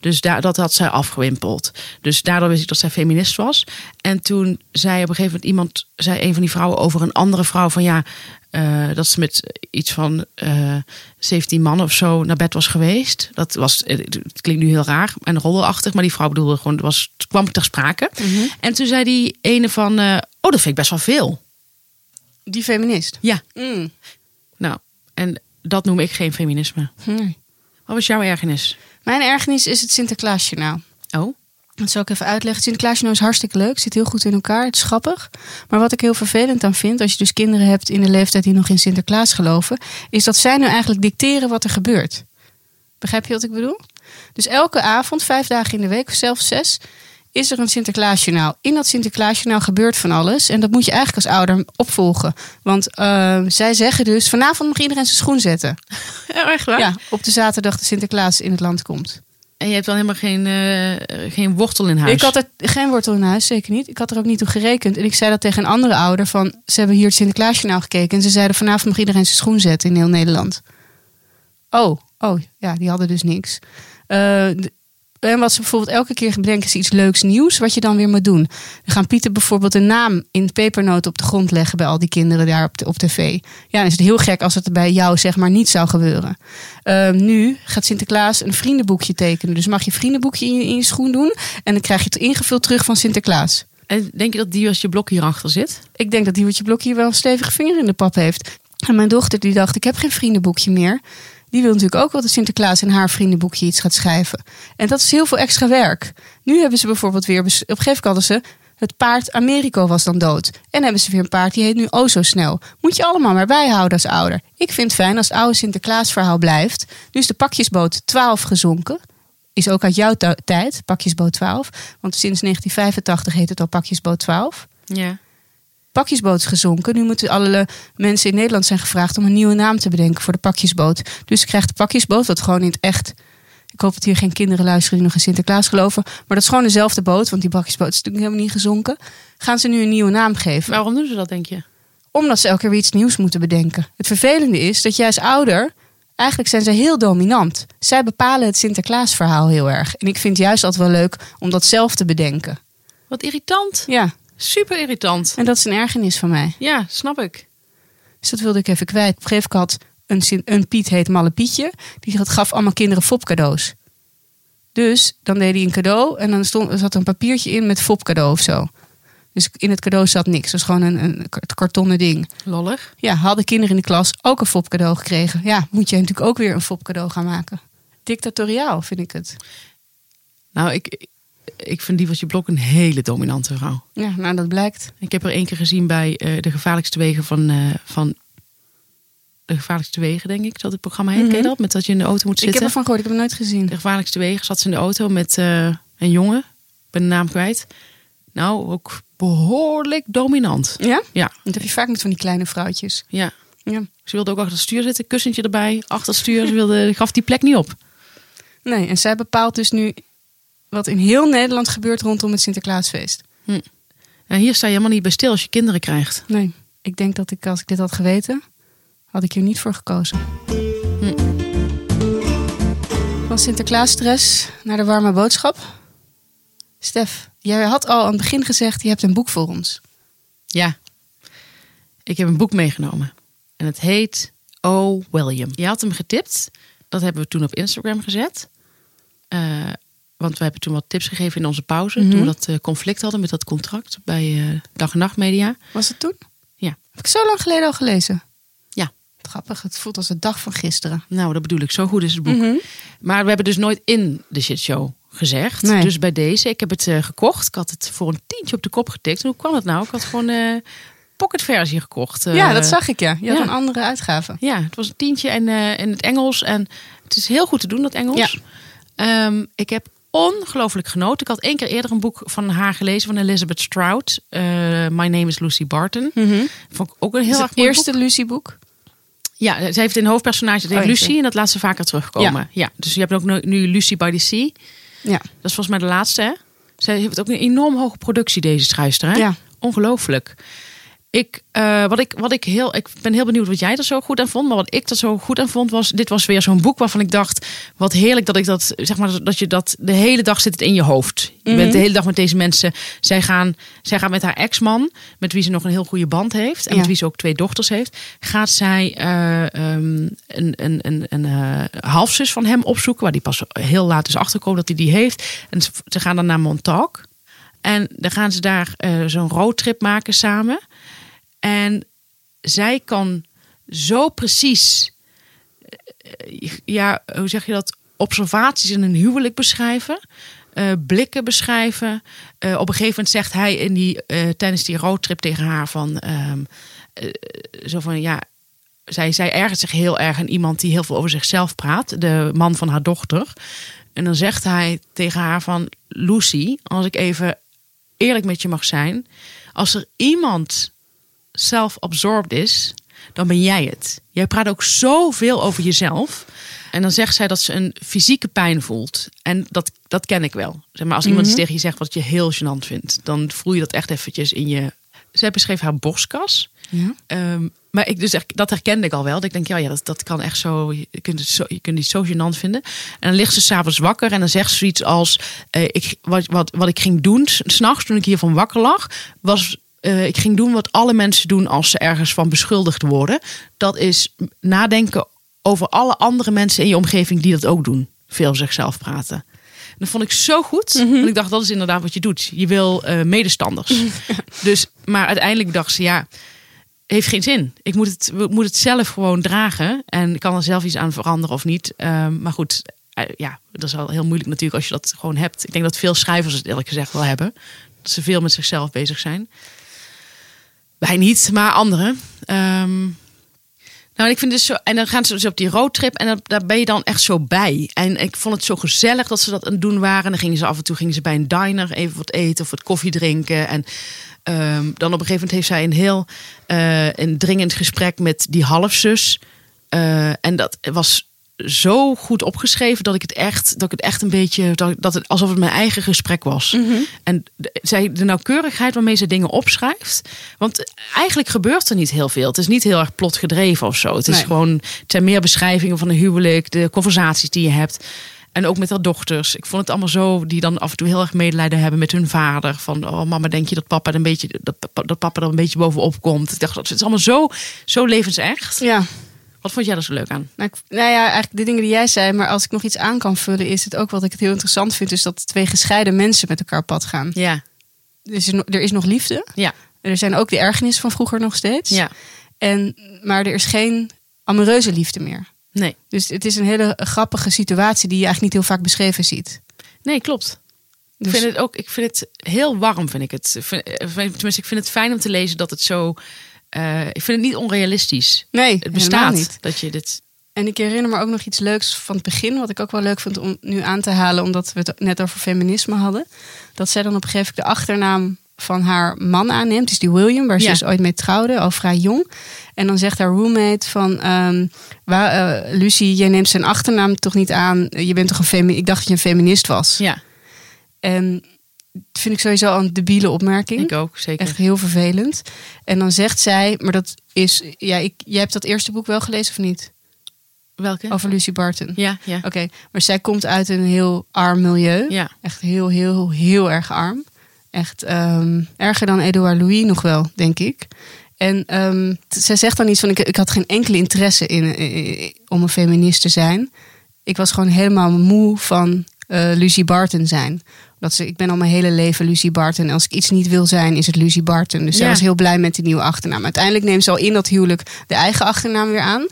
Dus daar, dat had zij afgewimpeld. Dus daardoor wist ik dat zij feminist was. En toen zei op een gegeven moment iemand, zei een van die vrouwen over een andere vrouw van ja, eh, dat ze met iets van eh 17 mannen of zo naar bed was geweest. Dat was, eh, het klinkt nu heel raar en roddelachtig, maar die vrouw bedoelde gewoon, het was, het kwam ter sprake. En toen zei die ene van, eh, oh, dat vind ik best wel veel. Die feminist. Ja, Mm. nou, en dat noem ik geen feminisme. Wat was jouw ergernis? Mijn ergernis is het Sinterklaasjournaal. Oh, Dat zal ik even uitleggen. Sinterklaasjournaal is hartstikke leuk. Zit heel goed in elkaar. Het is grappig. Maar wat ik heel vervelend aan vind... als je dus kinderen hebt in de leeftijd die nog in Sinterklaas geloven... is dat zij nu eigenlijk dicteren wat er gebeurt. Begrijp je wat ik bedoel? Dus elke avond, vijf dagen in de week, of zelfs zes... is er een Sinterklaasjournaal. In dat Sinterklaasjournaal gebeurt van alles. En dat moet je eigenlijk als ouder opvolgen. Want eh, zij zeggen dus... vanavond mag iedereen zijn schoen zetten. echt waar? Ja, op de zaterdag de Sinterklaas in het land komt. En je hebt dan helemaal geen, eh, geen wortel in huis. Ik had er geen wortel in huis, zeker niet. Ik had er ook niet toe gerekend. En ik zei dat tegen een andere ouder van... ze hebben hier het Sinterklaasjournaal gekeken... en ze zeiden vanavond mag iedereen zijn schoen zetten in heel Nederland. Oh, oh, ja, die hadden dus niks. Eh, en wat ze bijvoorbeeld elke keer bedenken is iets leuks nieuws... wat je dan weer moet doen. Dan gaan Pieter bijvoorbeeld een naam in pepernoten op de grond leggen... bij al die kinderen daar op, de, op tv. Ja, dan is het heel gek als het bij jou zeg maar niet zou gebeuren. Eh, nu gaat Sinterklaas een vriendenboekje tekenen. Dus mag je vriendenboekje in je, in je schoen doen... en dan krijg je het ingevuld terug van Sinterklaas. En denk je dat die als je blok hierachter zit? Ik denk dat Diewertje Blok hier wel een stevige vinger in de pap heeft. En mijn dochter die dacht, ik heb geen vriendenboekje meer. Die wil natuurlijk ook wel dat Sinterklaas in haar vriendenboekje iets gaat schrijven. En dat is heel veel extra werk. Nu hebben ze bijvoorbeeld weer, op een gegeven moment hadden ze... Het paard Americo was dan dood. En hebben ze weer een paard die heet nu O zo snel. Moet je allemaal maar bijhouden als ouder. Ik vind het fijn als het oude Sinterklaas verhaal blijft. Nu is de pakjesboot 12 gezonken. Is ook uit jouw tijd, pakjesboot 12. Want sinds 1985 heet het al pakjesboot 12 Ja. Pakjesboot is gezonken. Nu moeten alle mensen in Nederland zijn gevraagd om een nieuwe naam te bedenken voor de pakjesboot. Dus krijgt de pakjesboot, wat gewoon in het echt. Ik hoop dat hier geen kinderen luisteren die nog in Sinterklaas geloven. Maar dat is gewoon dezelfde boot, want die pakjesboot is natuurlijk helemaal niet gezonken. Gaan ze nu een nieuwe naam geven? Waarom doen ze dat, denk je? Omdat ze elke keer weer iets nieuws moeten bedenken. Het vervelende is dat jij als ouder Eigenlijk zijn ze heel dominant. Zij bepalen het Sinterklaasverhaal heel erg. En ik vind het juist altijd wel leuk om dat zelf te bedenken. Wat irritant. Ja, Super irritant. en dat is een ergernis van mij. Ja, snap ik. Dus dat wilde ik even kwijt. Op een gegeven moment had een, Piet heet Malle Pietje. Die gaf allemaal kinderen fopcadeaus. Dus dan deed hij een cadeau en dan stond, er zat een papiertje in met fopcadeau of zo. Dus in het cadeau zat niks. Dat was gewoon een, een kar- kartonnen ding. Lollig. Ja, hadden kinderen in de klas ook een fopcadeau gekregen. Ja, moet je natuurlijk ook weer een fopcadeau gaan maken. Dictatoriaal vind ik het. Nou, ik, ik vind Dievels je Blok een hele dominante vrouw. Ja, nou dat blijkt. Ik heb er één keer gezien bij eh, de gevaarlijkste wegen van, eh, van de gevaarlijkste wegen, denk ik, dat het programma heet. Ken je dat? Met dat je in de auto moet Ik zitten. heb ervan gehoord, ik heb het nooit gezien. De gevaarlijkste wegen zat ze in de auto met eh, een jongen. Ik ben de naam kwijt. Nou, ook behoorlijk dominant. Ja? Ja, Dat heb je vaak met van die kleine vrouwtjes. ja. Ja. Ze wilde ook achter het stuur zitten, kussentje erbij, achter het stuur. Ze wilde, gaf die plek niet op. Nee, en zij bepaalt dus nu wat in heel Nederland gebeurt rondom het Sinterklaasfeest. En hier sta je helemaal niet bij stil als je kinderen krijgt. Nee, ik denk dat ik, als ik dit had geweten, had ik hier niet voor gekozen. Hm. Van Sinterklaasstress naar de warme boodschap. Stef, jij had al aan het begin gezegd, je hebt een boek voor ons. Ja, ik heb een boek meegenomen. En het heet Oh William. Je had hem getipt. Dat hebben we toen op Instagram gezet. Eh, want we hebben toen wat tips gegeven in onze pauze. Mhm. Toen we dat eh, conflict hadden met dat contract bij eh, Dag en Nacht Media. Was het toen? Ja. Heb ik zo lang geleden al gelezen? Ja. Grappig, het voelt als de dag van gisteren. Nou, dat bedoel ik. Zo goed is het boek. Mhm. Maar we hebben dus nooit in de shitshow gezegd. Nee. Dus bij deze, ik heb het eh, gekocht. Ik had het voor een tientje op de kop getikt. En hoe kwam het nou? Ik had gewoon eh pocketversie gekocht. ja, dat zag ik ja. Je had een andere uitgave. Ja, het was een tientje en, in het Engels. En het is heel goed te doen, dat Engels. Ehm, ik heb ongelooflijk genoten. Ik had één keer eerder een boek van haar gelezen van Elizabeth Strout. eh, My Name is Lucy Barton. Mhm. Vond ik ook een heel Is erg mooi eerste Lucy-boek? Ja, ze heeft een hoofdpersonage, dat heet Oh, Lucy. En dat laat ze vaker terugkomen. Ja. dus je hebt ook nu, nu Lucy by the Sea. Ja. Dat is volgens mij de laatste, hè? Zij heeft ook een enorm hoge productie, deze schrijfster. Hè? Ja. Ongelooflijk. Ik, eh, wat ik, wat ik, heel, ik ben heel benieuwd wat jij er zo goed aan vond. Maar wat ik er zo goed aan vond, was... Dit was weer zo'n boek waarvan ik dacht... Wat heerlijk dat ik dat... Zeg maar, dat je dat... De hele dag zit het in je hoofd. Je bent de hele dag met deze mensen. Zij gaan, zij gaat met haar ex-man... Met wie ze nog een heel goede band heeft. En Ja. met wie ze ook twee dochters heeft. Gaat zij eh, ehm, een, een, een, een eh, halfzus van hem opzoeken. Waar die pas heel laat is achterkomen dat hij die heeft. En ze, gaan dan naar Montauk. En dan gaan ze daar zo'n roadtrip maken samen. En zij kan zo precies, eh, ja, hoe zeg je dat, observaties in een huwelijk beschrijven. eh, blikken beschrijven. Eh, op een gegeven moment zegt hij in die, tijdens die roadtrip tegen haar van... ehm, eh, zo van, ja, zij, zij ergert zich heel erg aan iemand die heel veel over zichzelf praat. De man van haar dochter. En dan zegt hij tegen haar van... Lucy, als ik even eerlijk met je mag zijn... Als er iemand self-absorbed is, dan ben jij het. Jij praat ook zoveel over jezelf. En dan zegt zij dat ze een fysieke pijn voelt. En dat, dat ken ik wel. Zeg maar, als iemand iets tegen je zegt wat je heel gênant vindt... dan voel je dat echt eventjes in je... Zij beschreef haar borstkas. Ja. Ehm, maar ik, dus dat herkende ik al wel. Dat ik denk, ja, ja dat, dat kan echt zo je, kunt het zo. je kunt die zo gênant vinden. En dan ligt ze s'avonds wakker en dan zegt ze zoiets als... eh, ik, wat, wat, wat ik ging doen s- s'nachts toen ik hiervan wakker lag... was eh, ik ging doen wat alle mensen doen als ze ergens van beschuldigd worden. Dat is nadenken over alle andere mensen in je omgeving die dat ook doen. Veel zichzelf praten. En dat vond ik zo goed. Want ik dacht, dat is inderdaad wat je doet. Je wil eh, medestanders. dus, maar uiteindelijk dacht ze, ja, heeft geen zin. Ik moet het, moet het zelf gewoon dragen. En ik kan er zelf iets aan veranderen of niet. Ehm, maar goed, eh, ja, dat is wel heel moeilijk natuurlijk als je dat gewoon hebt. Ik denk dat veel schrijvers het eerlijk gezegd wel hebben. Dat ze veel met zichzelf bezig zijn. Wij niet, maar anderen. Ehm, nou, ik vind het zo. En dan gaan ze dus op die roadtrip en daar ben je dan echt zo bij. En ik vond het zo gezellig dat ze dat aan het doen waren. En dan gingen ze af en toe gingen ze bij een diner even wat eten of wat koffie drinken. En ehm, dan op een gegeven moment heeft zij een heel eh, een dringend gesprek met die halfzus. Eh, en dat was zo goed opgeschreven dat ik het echt, dat ik het echt een beetje, dat, dat het alsof het mijn eigen gesprek was. En de, zij, de nauwkeurigheid waarmee ze dingen opschrijft. Want eigenlijk gebeurt er niet heel veel. Het is niet heel erg plotgedreven of zo. Het is Nee. gewoon, zijn meer beschrijvingen van een huwelijk, de conversaties die je hebt. En ook met haar dochters. Ik vond het allemaal zo, die dan af en toe heel erg medelijden hebben met hun vader. Van, oh mama, denk je dat papa er een beetje, dat, papa- dat papa er een beetje bovenop komt? Ik dacht, het is allemaal zo, zo levensecht. Ja, Wat vond jij er zo leuk aan? nou, ik- nou ja, eigenlijk de dingen die jij zei. Maar als ik nog iets aan kan vullen, is het ook wat ik het heel interessant vind. Is dat twee gescheiden mensen met elkaar op pad gaan. Ja, Er is, no- er is nog liefde. ja, Er zijn ook de ergernissen van vroeger nog steeds. ja. En, maar er is geen amoureuze liefde meer. Nee, Dus het is een hele grappige situatie die je eigenlijk niet heel vaak beschreven ziet. nee, klopt. Dus, Ik vind het ook, ik vind het heel warm, vind ik het. Tenminste, ik vind het fijn om te lezen dat het zo. Eh, ik vind het niet onrealistisch. nee, Het bestaat niet. dat je dit. En ik herinner me ook nog iets leuks van het begin, wat ik ook wel leuk vind om nu aan te halen, omdat we het net over feminisme hadden. Dat zij dan op een gegeven moment de achternaam van haar man aanneemt, dus die William, waar ze Ja. dus ooit mee trouwde, al vrij jong. En dan zegt haar roommate van, ehm waar, eh, Lucie, jij neemt zijn achternaam toch niet aan? Je bent toch een feminist? Ik dacht dat je een feminist was. Ja, En vind ik sowieso een debiele opmerking. ik ook, zeker. Echt heel vervelend. En dan zegt zij, maar dat is, ja, ik, jij hebt dat eerste boek wel gelezen of niet? Welke? Over Lucy Barton. Ja, ja. Oké, maar zij komt uit een heel arm milieu. Ja, Echt heel, heel, heel erg arm. Echt ehm, erger dan Edouard Louis nog wel, denk ik. En ehm, zij zegt dan iets van: ik, ik had geen enkele interesse in, eh, om een feminist te zijn. Ik was gewoon helemaal moe van eh Lucy Barton zijn. Dat ze, ik ben al mijn hele leven Lucy Barton. En als ik iets niet wil zijn, is het Lucy Barton. Dus zij Ja. was heel blij met die nieuwe achternaam. Uiteindelijk neemt ze al in dat huwelijk de eigen achternaam weer aan.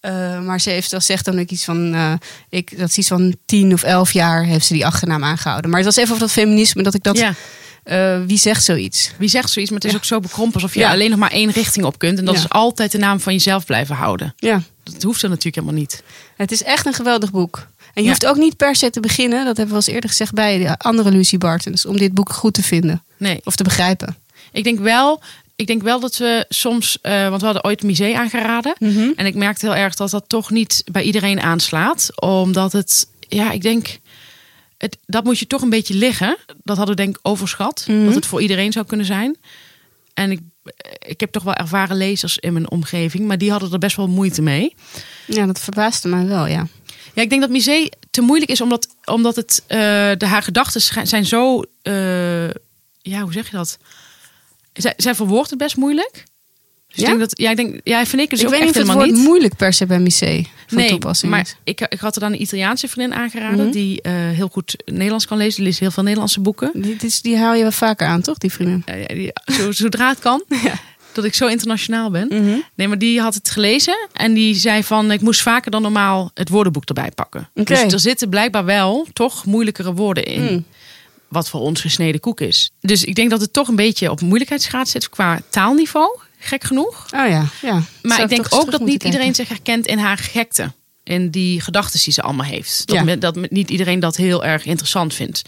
Eh, maar ze heeft, dat zegt dan ook iets van, eh, ik, dat is iets van tien of elf jaar heeft ze die achternaam aangehouden. Maar het was even over dat feminisme, dat ik dat, ja. eh, wie zegt zoiets? Wie zegt zoiets, maar het is Ja. ook zo bekrompen alsof je Ja. alleen nog maar één richting op kunt. En dat Ja. is altijd de naam van jezelf blijven houden. Ja, Dat hoeft er natuurlijk helemaal niet. het is echt een geweldig boek. En je hoeft ook niet per se te beginnen, dat hebben we al eens eerder gezegd bij de andere Lucy Bartons, om dit boek goed te vinden Nee. of te begrijpen. Ik denk wel, ik denk wel dat we soms, eh, want we hadden ooit Misé aangeraden. Mhm. En ik merkte heel erg dat dat toch niet bij iedereen aanslaat. Omdat het, ja, ik denk, het, dat moet je toch een beetje liggen. Dat hadden we denk ik overschat. Mhm. Dat het voor iedereen zou kunnen zijn. En ik, ik heb toch wel ervaren lezers in mijn omgeving. Maar die hadden er best wel moeite mee. Ja, dat verbaasde mij wel, ja. Ja, ik denk dat Misé te moeilijk is. Omdat, omdat het, eh, de, haar gedachten zijn zo, eh, ja, hoe zeg je dat? Zij, zij verwoordt het best moeilijk. Dus Ja? ik denk dat, ja, ik denk, ja, vind ik dus ik ook weet echt niet of het woord niet. moeilijk per se bij Missé van Nee, toepassing maar ik, ik had er dan een Italiaanse vriendin aangeraden Mhm. die eh, heel goed Nederlands kan lezen. Die leest heel veel Nederlandse boeken. Die, die, die haal je wel vaker aan, toch, die vriendin? Die- zo, zodra het kan, dat ik zo internationaal ben. Mhm. Nee, maar die had het gelezen en die zei van ik moest vaker dan normaal het woordenboek erbij pakken. Dus er zitten blijkbaar wel toch moeilijkere woorden in. Mm. Wat voor ons gesneden koek is. Dus ik denk dat het toch een beetje op moeilijkheidsgraad zit qua taalniveau. Gek genoeg. Oh ja, ja. Maar ik denk ook dat niet iedereen zich herkent in haar gekte. In die gedachten die ze allemaal heeft. Dat, Ja. me- dat niet iedereen dat heel erg interessant vindt.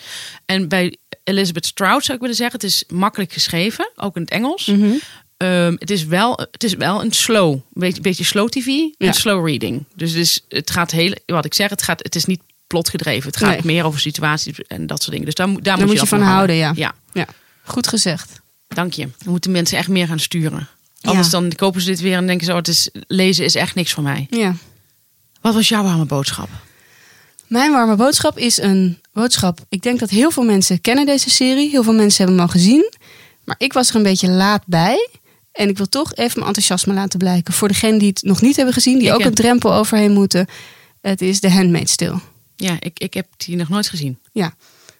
En bij Elizabeth Strout zou ik willen zeggen, het is makkelijk geschreven, ook in het Engels. Mhm. Ehm, het, is wel, het is wel een slow, een beetje, beetje slow tv en Ja. slow reading. Dus het, is, het gaat heel, wat ik zeg, het, gaat, het is niet plotgedreven. Het gaat Nee. meer over situaties en dat soort dingen. Dus daar, moet- daar, Daar moet je, je van houden, ja. Ja, Ja, goed gezegd. dank je. Dan moeten mensen echt meer gaan sturen. Anders Ja. dan kopen ze dit weer en denken ze, oh, het is, lezen is echt niks voor mij. Ja. Wat was jouw warme boodschap? Mijn warme boodschap is een boodschap. Ik denk dat heel veel mensen kennen deze serie. Heel veel mensen hebben hem al gezien. Maar ik was er een beetje laat bij. En ik wil toch even mijn enthousiasme laten blijken. Voor degenen die het nog niet hebben gezien. Die Ik ook een drempel overheen moeten. Het is The Handmaid's Tale. Ja, ik, ik heb die nog nooit gezien. Ja.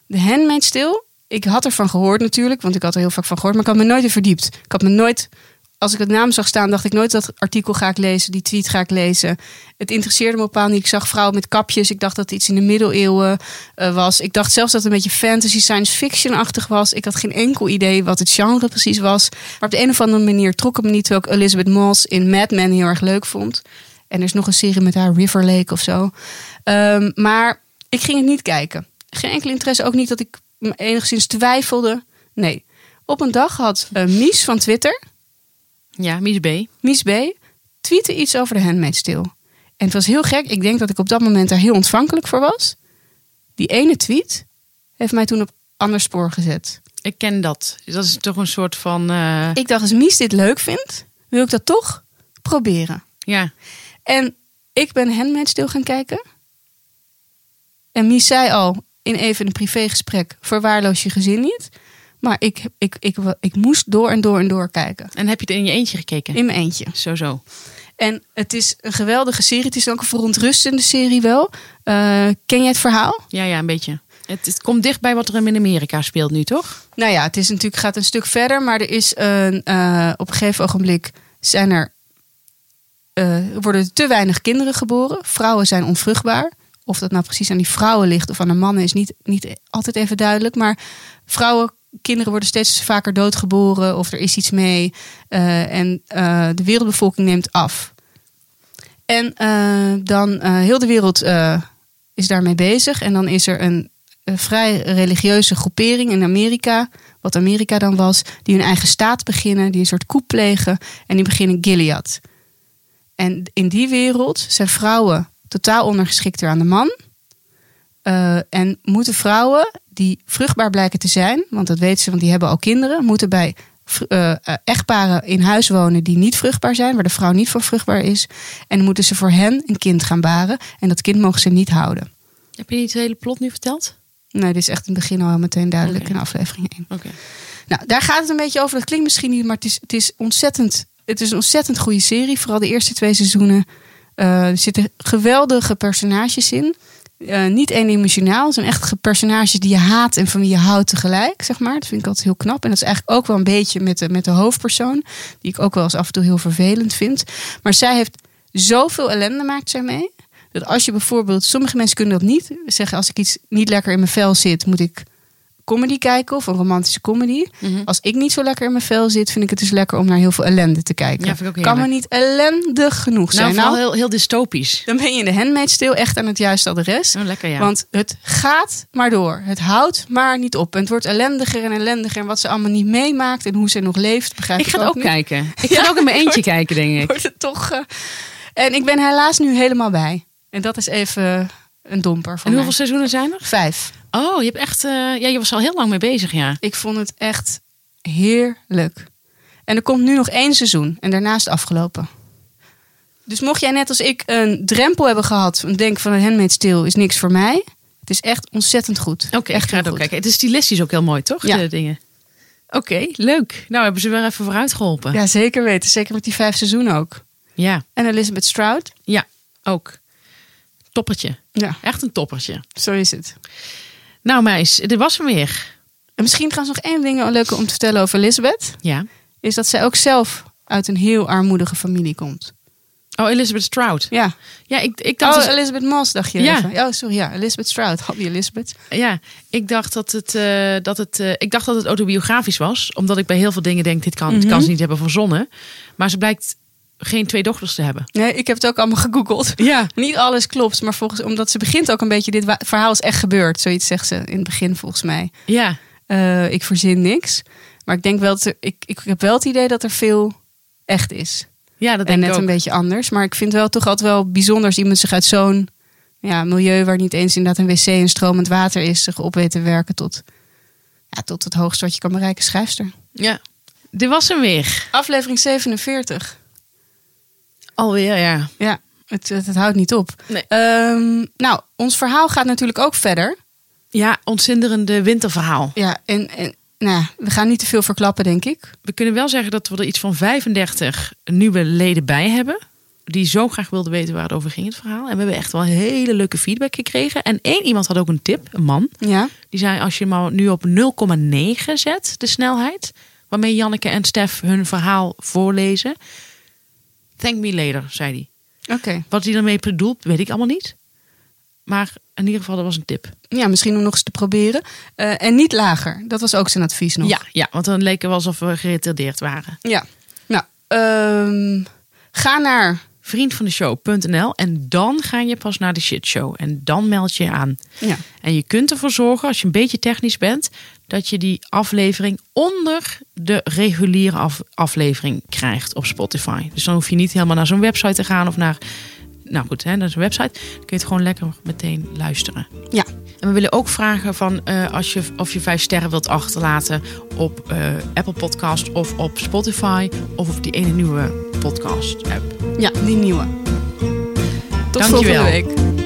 The Handmaid's Tale. Ik had ervan gehoord natuurlijk. Want ik had er heel vaak van gehoord. Maar ik had me nooit in verdiept. Ik had me nooit... Als ik het naam zag staan, dacht ik nooit dat artikel ga ik lezen, die tweet ga ik lezen. Het interesseerde me bepaald niet. Ik zag vrouwen met kapjes. Ik dacht dat het iets in de middeleeuwen eh, was. Ik dacht zelfs dat het een beetje fantasy, science fiction-achtig was. Ik had geen enkel idee wat het genre precies was. Maar op de een of andere manier trok het me niet, terwijl ik Elizabeth Moss in Mad Men heel erg leuk vond. En er is nog een serie met haar, River Lake of zo. Ehm, maar ik ging het niet kijken. Geen enkel interesse, ook niet dat ik enigszins twijfelde. Nee. Op een dag had eh, Mies van Twitter, Ja, Mies B. Mies B, tweette iets over de Handmaid's Tale. En het was heel gek. Ik denk dat ik op dat moment daar heel ontvankelijk voor was. Die ene tweet heeft mij toen op ander spoor gezet. Ik ken dat. Dat is toch een soort van. eh, Ik dacht, als Mies dit leuk vindt, wil ik dat toch proberen. ja. En ik ben Handmaid's Tale gaan kijken. En Mies zei al in even een privégesprek, verwaarloos je gezin niet. Maar ik, ik, ik, ik, moest door en door en door kijken. En heb je het in je eentje gekeken? In mijn eentje. Zo, zo. En het is een geweldige serie. Het is ook een verontrustende serie wel. Eh, ken jij het verhaal? Ja, ja, een beetje. Het, het komt dicht bij wat er in Amerika speelt nu, toch? Nou ja, het is natuurlijk, gaat een stuk verder. Maar er is een, eh, op een gegeven ogenblik zijn er, eh, worden te weinig kinderen geboren. Vrouwen zijn onvruchtbaar. Of dat nou precies aan die vrouwen ligt of aan de mannen is niet, niet altijd even duidelijk. Maar vrouwen, kinderen worden steeds vaker doodgeboren of er is iets mee. Eh, en eh, de wereldbevolking neemt af. En eh, dan heel de wereld is daarmee bezig. En dan is er een, vrij religieuze groepering in Amerika, wat Amerika dan was, die hun eigen staat beginnen, die een soort coup plegen en die beginnen Gilead. En in die wereld zijn vrouwen totaal ondergeschikter aan de man. En moeten vrouwen die vruchtbaar blijken te zijn, want dat weten ze, want die hebben al kinderen, moeten bij eh, echtparen in huis wonen die niet vruchtbaar zijn, waar de vrouw niet voor vruchtbaar is. En dan moeten ze voor hen een kind gaan baren. En dat kind mogen ze niet houden. Heb je niet het hele plot nu verteld? Nee, dit is echt in het begin al meteen duidelijk Oké. in aflevering 1. Oké. Nou, daar gaat het een beetje over. Dat klinkt misschien niet, maar het is, het is, ontzettend, het is een ontzettend goede serie. Vooral de eerste twee seizoenen. Eh, er zitten geweldige personages in. Eh, niet eendimensionaal. Het zijn echt ge- personages die je haat en van wie je houdt tegelijk, zeg maar. Dat vind ik altijd heel knap. En dat is eigenlijk ook wel een beetje met de, met de hoofdpersoon. Die ik ook wel eens af en toe heel vervelend vind. Maar zij heeft zoveel ellende maakt zij mee. Dat als je bijvoorbeeld, sommige mensen kunnen dat niet. Zeggen als ik iets niet lekker in mijn vel zit, moet ik comedy kijken of een romantische comedy. Mhm. Als ik niet zo lekker in mijn vel zit, vind ik het dus lekker om naar heel veel ellende te kijken. Ja, vind ik ook kan me niet ellendig genoeg Nou, zijn. Nou, heel, heel dystopisch. dan ben je in de Handmaid's Tale echt aan het juiste adres. Oh, lekker ja. Want het gaat maar door. Het houdt maar niet op. En het wordt ellendiger en ellendiger. En wat ze allemaal niet meemaakt en hoe ze nog leeft, begrijp ik ik, ga het ook kijken. Ik ga ook in mijn eentje kijken, denk ik. Wordt het toch... eh, En ik ben helaas nu helemaal bij. En dat is even een domper voor En mij. hoeveel seizoenen zijn er? Vijf. Oh, je hebt echt. eh, ja, je was al heel lang mee bezig, ja. Ik vond het echt heerlijk. En er komt nu nog één seizoen en daarna is het afgelopen. Dus mocht jij net als ik een drempel hebben gehad en denk van een Handmaid's Tale is niks voor mij. Het is echt ontzettend goed. Oké, echt ik ga het ook goed. kijken. Het is stilistisch ook heel mooi, toch? Ja. De dingen. Oké, leuk. Nou, hebben ze weer even vooruit geholpen. Ja, zeker weten. Zeker met die vijf seizoenen ook. ja, En Elizabeth Stroud. ja, ook. Toppertje. Ja, Echt een toppertje. zo is het. Nou, meis, dit was hem weer. En misschien trouwens nog één ding leuk om te vertellen over Elizabeth. Ja. Is dat zij ook zelf uit een heel armoedige familie komt. Oh, Elizabeth Stroud. Ja. Ja, ik, ik dacht. Oh, dus- Elizabeth Moss dacht je Ja. even. Oh, sorry. Ja, Elizabeth Stroud. Had die Elizabeth. Ja, ik dacht dat het, eh, dat het, eh, ik dacht dat het autobiografisch was. Omdat ik bij heel veel dingen denk, dit kan, dit Mhm. kan ze niet hebben verzonnen. Maar ze blijkt geen twee dochters te hebben. Nee, ik heb het ook allemaal gegoogeld. Ja. Niet alles klopt, maar volgens, omdat ze begint ook een beetje... Dit verhaal is echt gebeurd. Zoiets zegt ze in het begin volgens mij. Ja, Eh, ik verzin niks. Maar ik denk wel dat er, ik, ik heb wel het idee dat er veel echt is. ja dat en denk net ik ook. een beetje anders. Maar ik vind wel toch altijd wel bijzonder als iemand zich uit zo'n ja, milieu waar niet eens inderdaad een wc en stromend water is, zich op weet te werken tot, ja, tot het hoogste wat je kan bereiken, schrijfster. Ja, dit was hem weer. Aflevering 47. Alweer, ja. Ja, het, het, het houdt niet op. Nee. Ehm, nou, ons verhaal gaat natuurlijk ook verder. Ja, ontzinderende winterverhaal. Ja, en, en nou, ja, we gaan niet te veel verklappen, denk ik. We kunnen wel zeggen dat we er iets van 35 nieuwe leden bij hebben. Die zo graag wilden weten waar het over ging, het verhaal. En we hebben echt wel hele leuke feedback gekregen. En één iemand had ook een tip, een man. Ja, Die zei, als je al nu op 0,9 zet, de snelheid... waarmee Janneke en Stef hun verhaal voorlezen... Thank me later, zei hij. oké. Wat hij daarmee bedoelt, weet ik allemaal niet. Maar in ieder geval, dat was een tip. Ja, misschien om nog eens te proberen. Eh, en niet lager. Dat was ook zijn advies nog. Ja, ja, want dan leek het wel alsof we geretardeerd waren. Ja. Nou, ehm, ga naar. Vriendvandeshow.nl en dan ga je pas naar de shitshow. En dan meld je je aan. Ja. En je kunt ervoor zorgen, als je een beetje technisch bent, dat je die aflevering onder de reguliere af- aflevering krijgt op Spotify. Dus dan hoef je niet helemaal naar zo'n website te gaan of naar nou goed, hè, dat is een website. Dan kun je het gewoon lekker meteen luisteren. Ja. En we willen ook vragen van eh, als je, of je vijf sterren wilt achterlaten op eh, Apple Podcast of op Spotify of op die ene nieuwe podcast app. Ja, die nieuwe. Tot Dankjewel. volgende week.